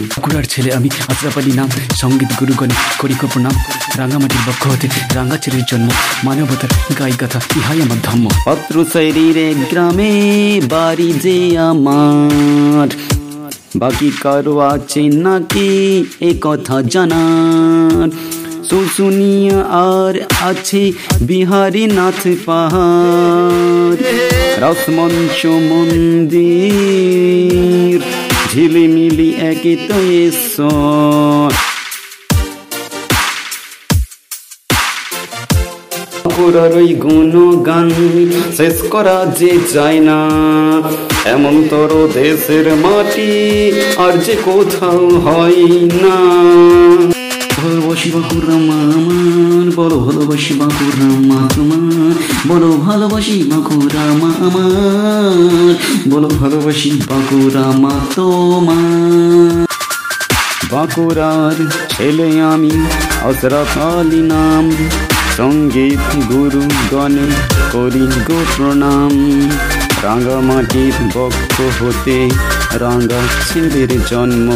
বাঁকুড়ার ছেলে আমি আশরাফ আলী নাম সংগীত গুরুগণে করি কো প্রণাম রাঙামাটির বক্ষ হতে রাঙা ছেলের জন্ম মানবতার গাই গাথা ইহাই আমার ধর্ম। পত্র শরীরে গ্রামে বাড়ি যে আমার বাকি কারও আছে নাকি এ কথা জানার? শুশুনিয়া আর আছে বিহারী নাথ পাহাড় রসমঞ্চ মন্দির ঝিলিমিলি একে তো ওই গুণগান শেষ করা যে যায় না এমন তোর দেশের মাটি আর যে কোথাও হয় না ভালোবাসি বাঁকুড়ামা আমার বলো ভালোবাসি বাঁকুড়ামা তোমার বলো ভালোবাসি বাঁকুড়ামা আমার বলো ভালোবাসি বাঁকুড়ামা তোমার। বাঁকুড়ার ছেলে আমি অসরফ আলী নাম, সংগীত গুরু গণে করি গো প্রণাম। রাঙ্গামাটির বক্ষ হতে রাঙা ছেলের জন্ম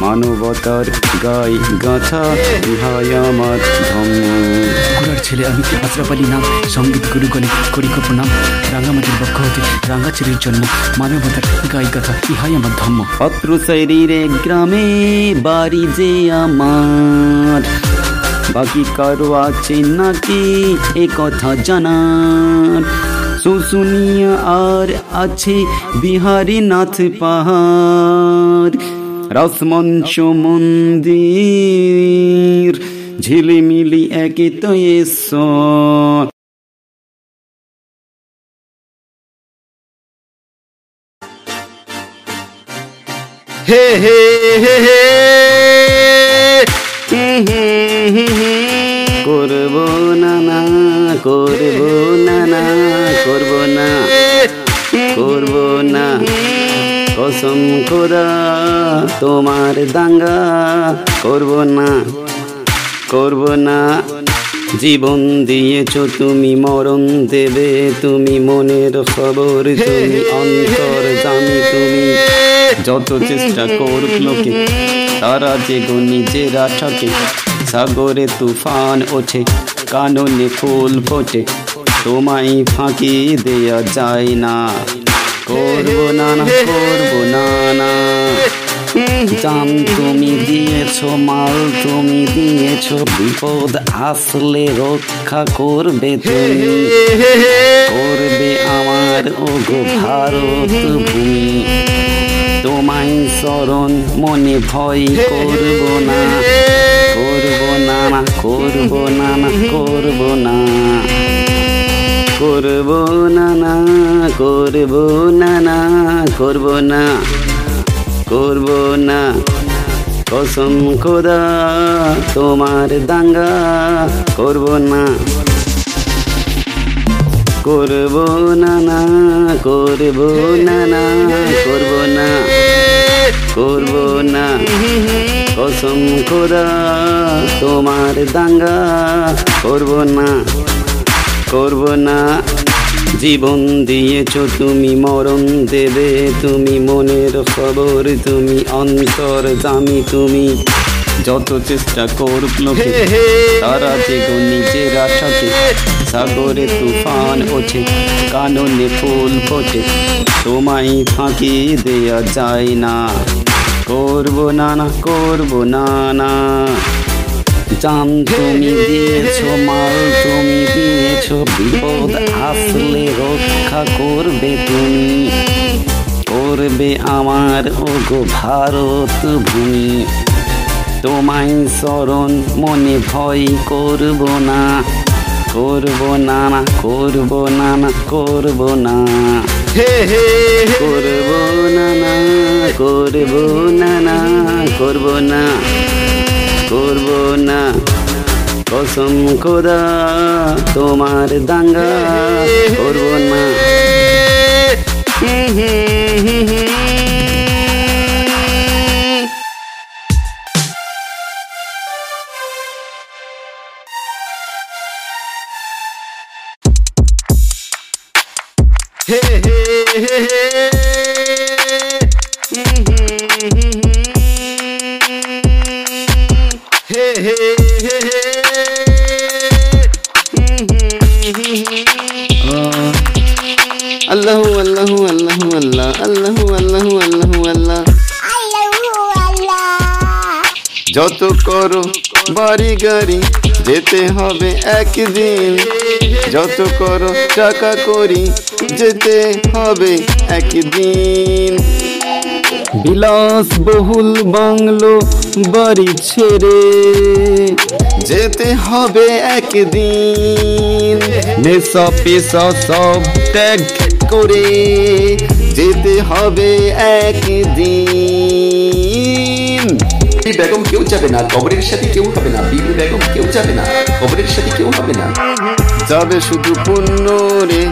মানবতার গাই ইহাই আমার ধর্ম। বাঁকুড়ার ছেলে আমি আশরাফ আলী নাম? সংগীত গুরুগণে করি কো প্রণাম রাঙামাটির বক্ষ হতে রাঙা ছেলের জন্ম। মানবতার গাই গাথা ইহাই আমার ধর্ম। পত্র শরীরে গ্রামে বাড়ি যে আমার। বাকি কারও আছে নাকি এ কথা জানার। শুশুনিয়া আর আছে বিহারী নাথ পাহাড়। রসমন সুমন্দির, ঝিলিমিলি একে তো হে হে হে হে হে করব না না, করব না না, করব না করব না কসম করা তোমার দাঙ্গা করব না করব না। জীবন দিয়েছ তুমি মরণ দেবে তুমি মনের খবর তুমি অন্তর জানি তুমি। যত চেষ্টা করুক লোকে তারা যে গো নিজেরা ঠকে সাগরে তুফান ওঠে কাননে ফুল ফোটে তোমায় ফাঁকি দেয়া যায় না। করব না না করব না না জান তুমি দিয়েছ, মাল তুমি দিয়েছ, বিপদ আসলে রক্ষা করবে তুমি। করবে আমার ও গো ভারত ভূমি। তোমায় শরণ মনে ভয় করব না। করব না করব না না করব না। করব না না, করব না না, করব না করব না। কসম খোদা, তোমার দাঙ্গা করব না। করব না না, করব না না, করব না করব না। কসম খোদা, তোমার দাঙ্গা করব না। করব না। জীবন দিয়েছ তুমি মরণ দেবে তুমি মনের খবর তুমি অন্তর জামি তুমি। যত চেষ্টা করুক লোকে তারা যে গো নিজেরা ঠকে সাগরে তুফান ওঠে কাননে ফুল ফোটে তোমায় ফাঁকি দেয়া যায় না। করব না না করব না না। জান তুমি দিয়েছ মাল তুমি দিয়েছ বিপদ আসলে রক্ষা করবে তুমি। করবে আমার ওগো ভারত ভূমি। তোমায় স্মরণ মনে ভয় করব না। করব না না করব না না করব না। করব না না করব না না করব না। করব না। কসম খোদা তোমার দাঙ্গা করব না। হে হে হে হে। যত করো, বাড়ি গাড়ি যেতে হবে একদিন। যত করো টাকা করি যেতে হবে একদিন। বিলাস বহুল বাংলো বাড়ি ছেড়ে যেতে হবে একদিন। নেশা পেশা সব ত্যাগ করে যেতে হবে একদিন। বিবি বেগম কেউ যাবে না কবরের সাথে কেউ হবে না, বিবি বেগম কেউ যাবে না কবরের সাথে কেউ হবে না। যাবে শুধু পুণ্য রে,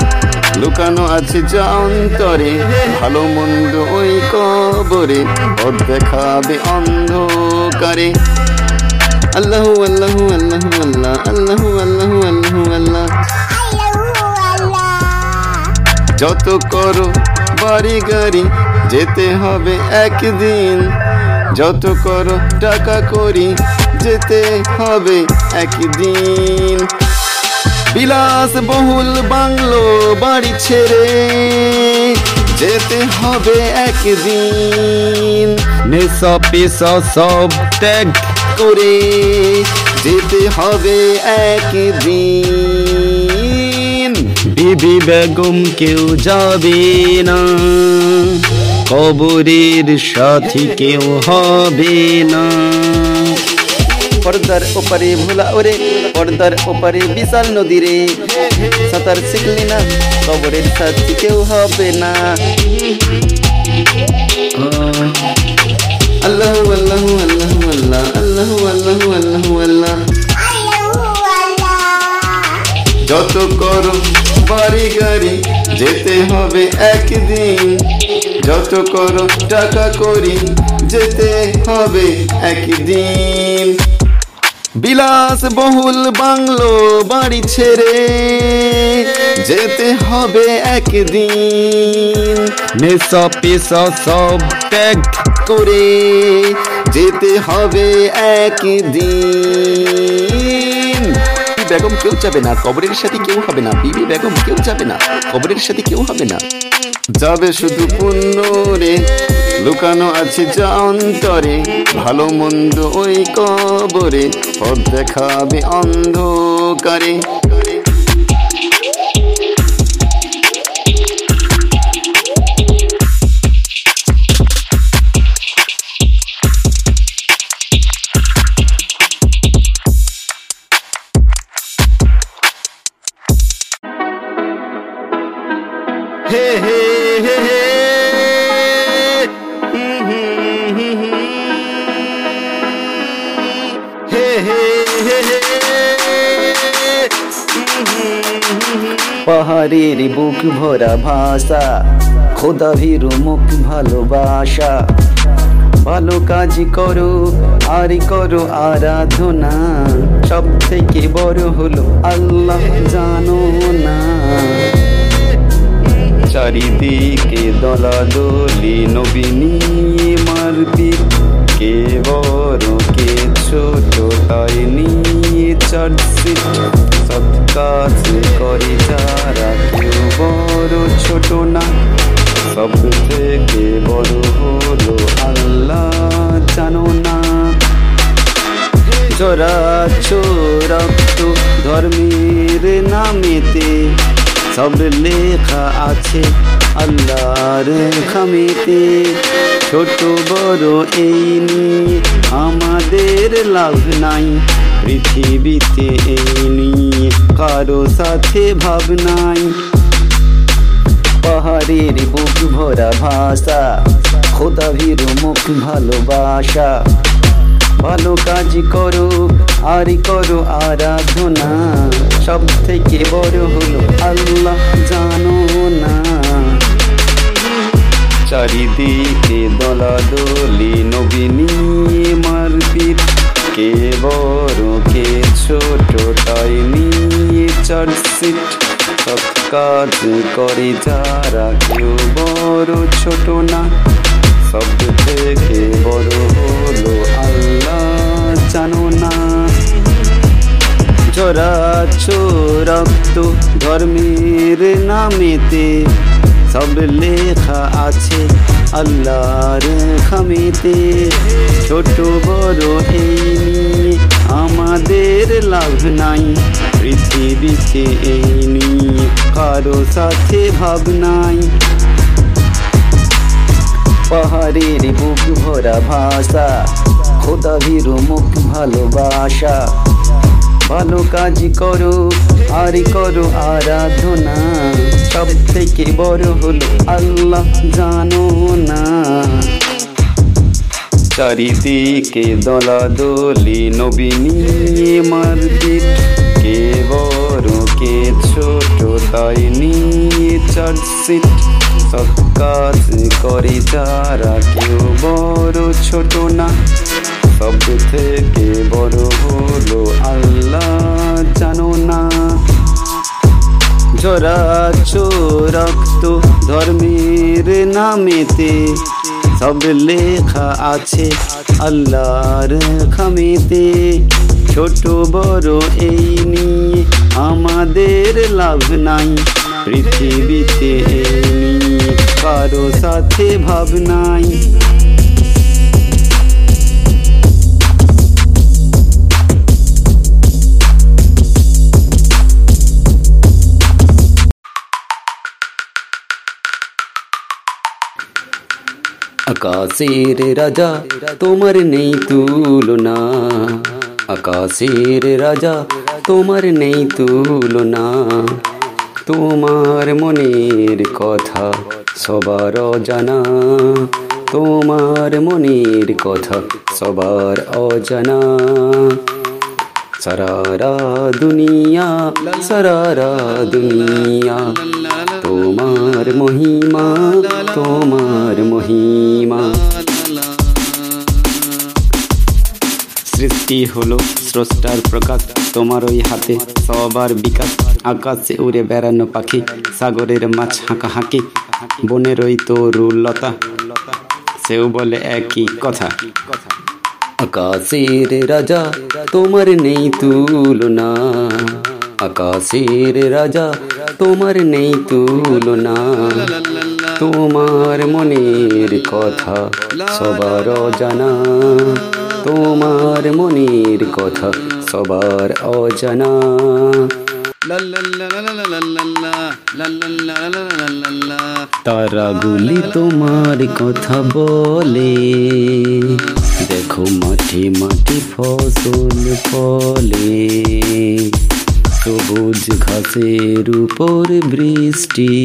লুকানো আছে যা অন্তরে, ভালো মন্দ ওই কবরে পথ দেখাবে অন্ধকারে। আল্লাহু আল্লাহু আল্লাহু আল্লাহ, আল্লাহু আল্লাহু আল্লাহু আল্লাহ। যত করো, বাড়ি গাড়ি, যেতে হবে একদিন। যত করো, টাকা করি, যেতে হবে একদিন। বিলাস বহুল বাংলো বাড়ি ছেড়ে, যেতে হবে একদিন। নেশা পেশা সব ত্যাগ করে, যেতে হবে একদিন। বিবি বেগম কেউ যাবে না। কবরের সাথী কেউ হবে না। পর্দার ওপারে ভোলা ওরে, পর্দার ওপারে বিশাল নদী রে। সাঁতার শিখলি না, কবরের সাথী কেউ হবে না। আল্লাহ আল্লাহ আল্লাহ আল্লাহ আল্লাহ আল্লাহ আল্লাহ আল্লাহ। যত করো বাড়ি গাড়ি যেতে হবে একদিন। যত করো টাকা করি, যেতে হবে একদিন। বিলাস বহুল বাংলো বাড়ি ছেড়ে, যেতে হবে একদিন। নেশা পেশা সব ত্যাগ করে, যেতে হবে একদিন। বেগম কেউ যাবে না, কবরের সাথে কেউ হবে না। বিবি বেগম কেউ যাবে না, কবরের সাথে কেউ হবে না। যাবে শুধু পুণ্য লুকানো আছে যা অন্তরে, ভালো মন্দ ওই কবরে, পথ দেখাবে অন্ধকারে। হে হে পাহাড়ের বুক ভরা ভাষা, খোদা ভীরু মুখ ভালোবাসা। ভালো কাজ করো, আর করো আরাধনা। সব থেকে বড় হলো আল্লাহ জানো না। চারিদিকে দলাদলি নবিনী মারপিট। কে বড় কে ছোট তাই নিয়ে চার্জশিট সৎ কাজ করে যারা কেউ বড় ছোট না। সব থেকে বড় হলো আল্লাহ জানো না। জরা রক্ত ধর্মের নামেতে সব লেখা আছে আল্লাহর খামেতে। ছোট বড় এই নিয়ে আমাদের লাভ নাই। পৃথিবীতে নিয়ে কারও সাথে ভাব নাই। পাহাড়ের বুক ভরা ভাষা খোদা ভীর মুখ ভালোবাসা। ভালো কাজ করো, আর করো আরাধনা। সব থেকে বড় হলো আল্লাহ জানো না। চারিদিকে দলাদলি নবীনী মারপিট। কে বড় কে ছোট তাই নিয়ে চার্জশিট সব কাজ করে যারা কেউ বড় ছোট না। সব থেকে বড় হলো আল্লাহ জানো না। জরা রক্ত ধর্মের নামেতে। সব লেখা আছে আল্লাহর খামেতে ছোট বড় এই নিয়ে আমাদের লাভ নাই। পৃথিবীতে এই নিয়ে কারও সাথে ভাব নাই। পাহাড়ের বুক ভরা ভাষা খোদা ভীর মুখ ভালোবাসা ভালো কাজ করো আর করো আরাধনা। সব থেকে বড় হলো আল্লাহ জানো না। চারিদিকে দলাদলি নবীনী মারপিট। কে বড়, কে ছোট, তাই নিয়ে চার্জশিট সব কাজ করে যারা, কেউ বড় ছোট না। সব থেকে বড় হলো আল্লাহ জানো না। জরা রক্ত ধর্মের নামেতে সব লেখা আছে আল্লাহর খামেতে। ছোট বড় এই নিয়ে আমাদের লাভ নাই, পৃথিবীতে এই নিয়ে কারও সাথে ভাব নাই। আকাশের রাজা, তোমার নেই তুলনা। আকাশের রাজা, তোমার নেই তুলনা। তোমার মনের কথা সবার অজানা। তোমার মনের কথা সবার অজানা। সারারা দুনিয়া সারারা দুনিয়া। তোমার মহিমা তোমার মহিমা। সৃষ্টি হলো স্রষ্টার প্রকাশ, তোমার ওই হাতে সবার বিকাশ। আকাশে উড়ে বেড়ানো পাখি, সাগরের মাছ হাঁকা হাঁকি বনের ওই তরুলতা, সেও বলে একই কথা। আকাশের রাজা, তোমার নেই তুলনা। আকাশের রাজা, তোমার নেই তুলনা। তোমার মনের কথা সবার অজানা। তোমার মনের কথা সবার অজানা। তারাগুলি তোমার কথা বলে। দেখো মাঠে মাঠে ফসল ফলে। সবুজ ঘাসের উপর বৃষ্টি।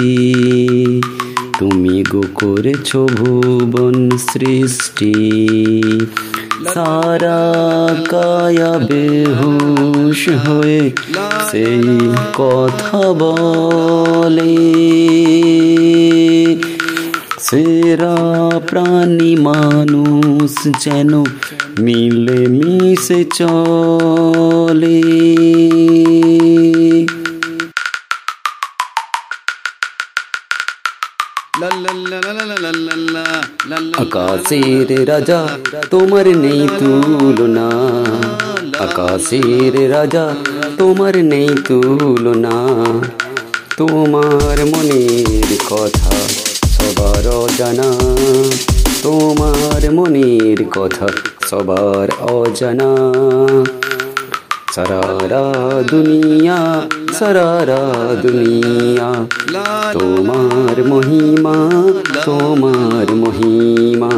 তুমি গো করেছ ভুবন সৃষ্টি। সারা কায়া বেহুশ হয়ে সেই কথা বলে। সেরা প্রাণী মানুষ যেন মিলে মিশে চলে। আকাশের রাজা, তোমার নেই তুলনা। আকাশের রাজা, তোমার নেই তুলনা। তোমার মনের কথা সবার জানা তোমার মনের কথা সবার অজানা। সারারা দুনিয়া সারারা দুনিয়া। তোমার মহিমা তোমার মহিমা।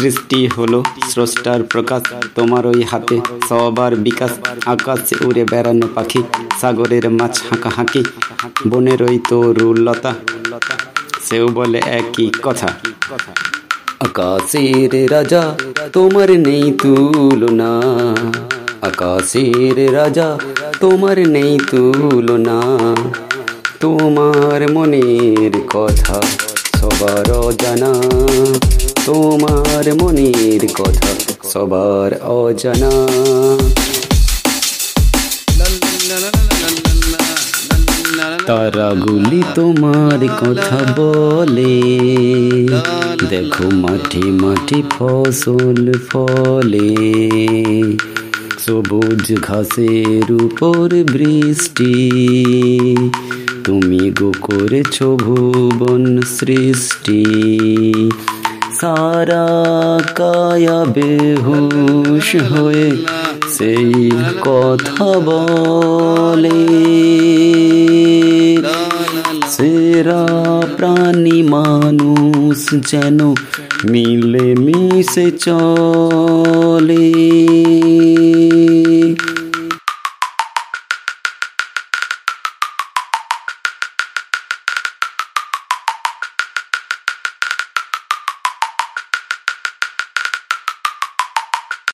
সৃষ্টি হলো স্রষ্টার প্রকাশ। তোমার ওই হাতে সবার বিকাশ। আকাশে উড়ে বেড়ানো পাখি, সাগরের মাছ হাঁকা হাঁকি বনের ওই তরুলতা সেও বলে একই কথা, আকাশের রাজা তোমার নেই তুলনা। আকাশের রাজা তোমার নেই তুলনা। তোমার মনের কথা সবার জানা তোমার মনের কথা সবার অজানা। তারাগুলি তোমার কথা বলে, দেখো মাঠে মাঠে ফসল ফলে। সবুজ ঘাসের উপর বৃষ্টি, তুমি গো করেছ ভুবন সৃষ্টি। সারা কায়া বেহুশ হয়ে সেই কথা বলে। সেরা প্রাণী মানুষ যেন মিলে মিশে চলে।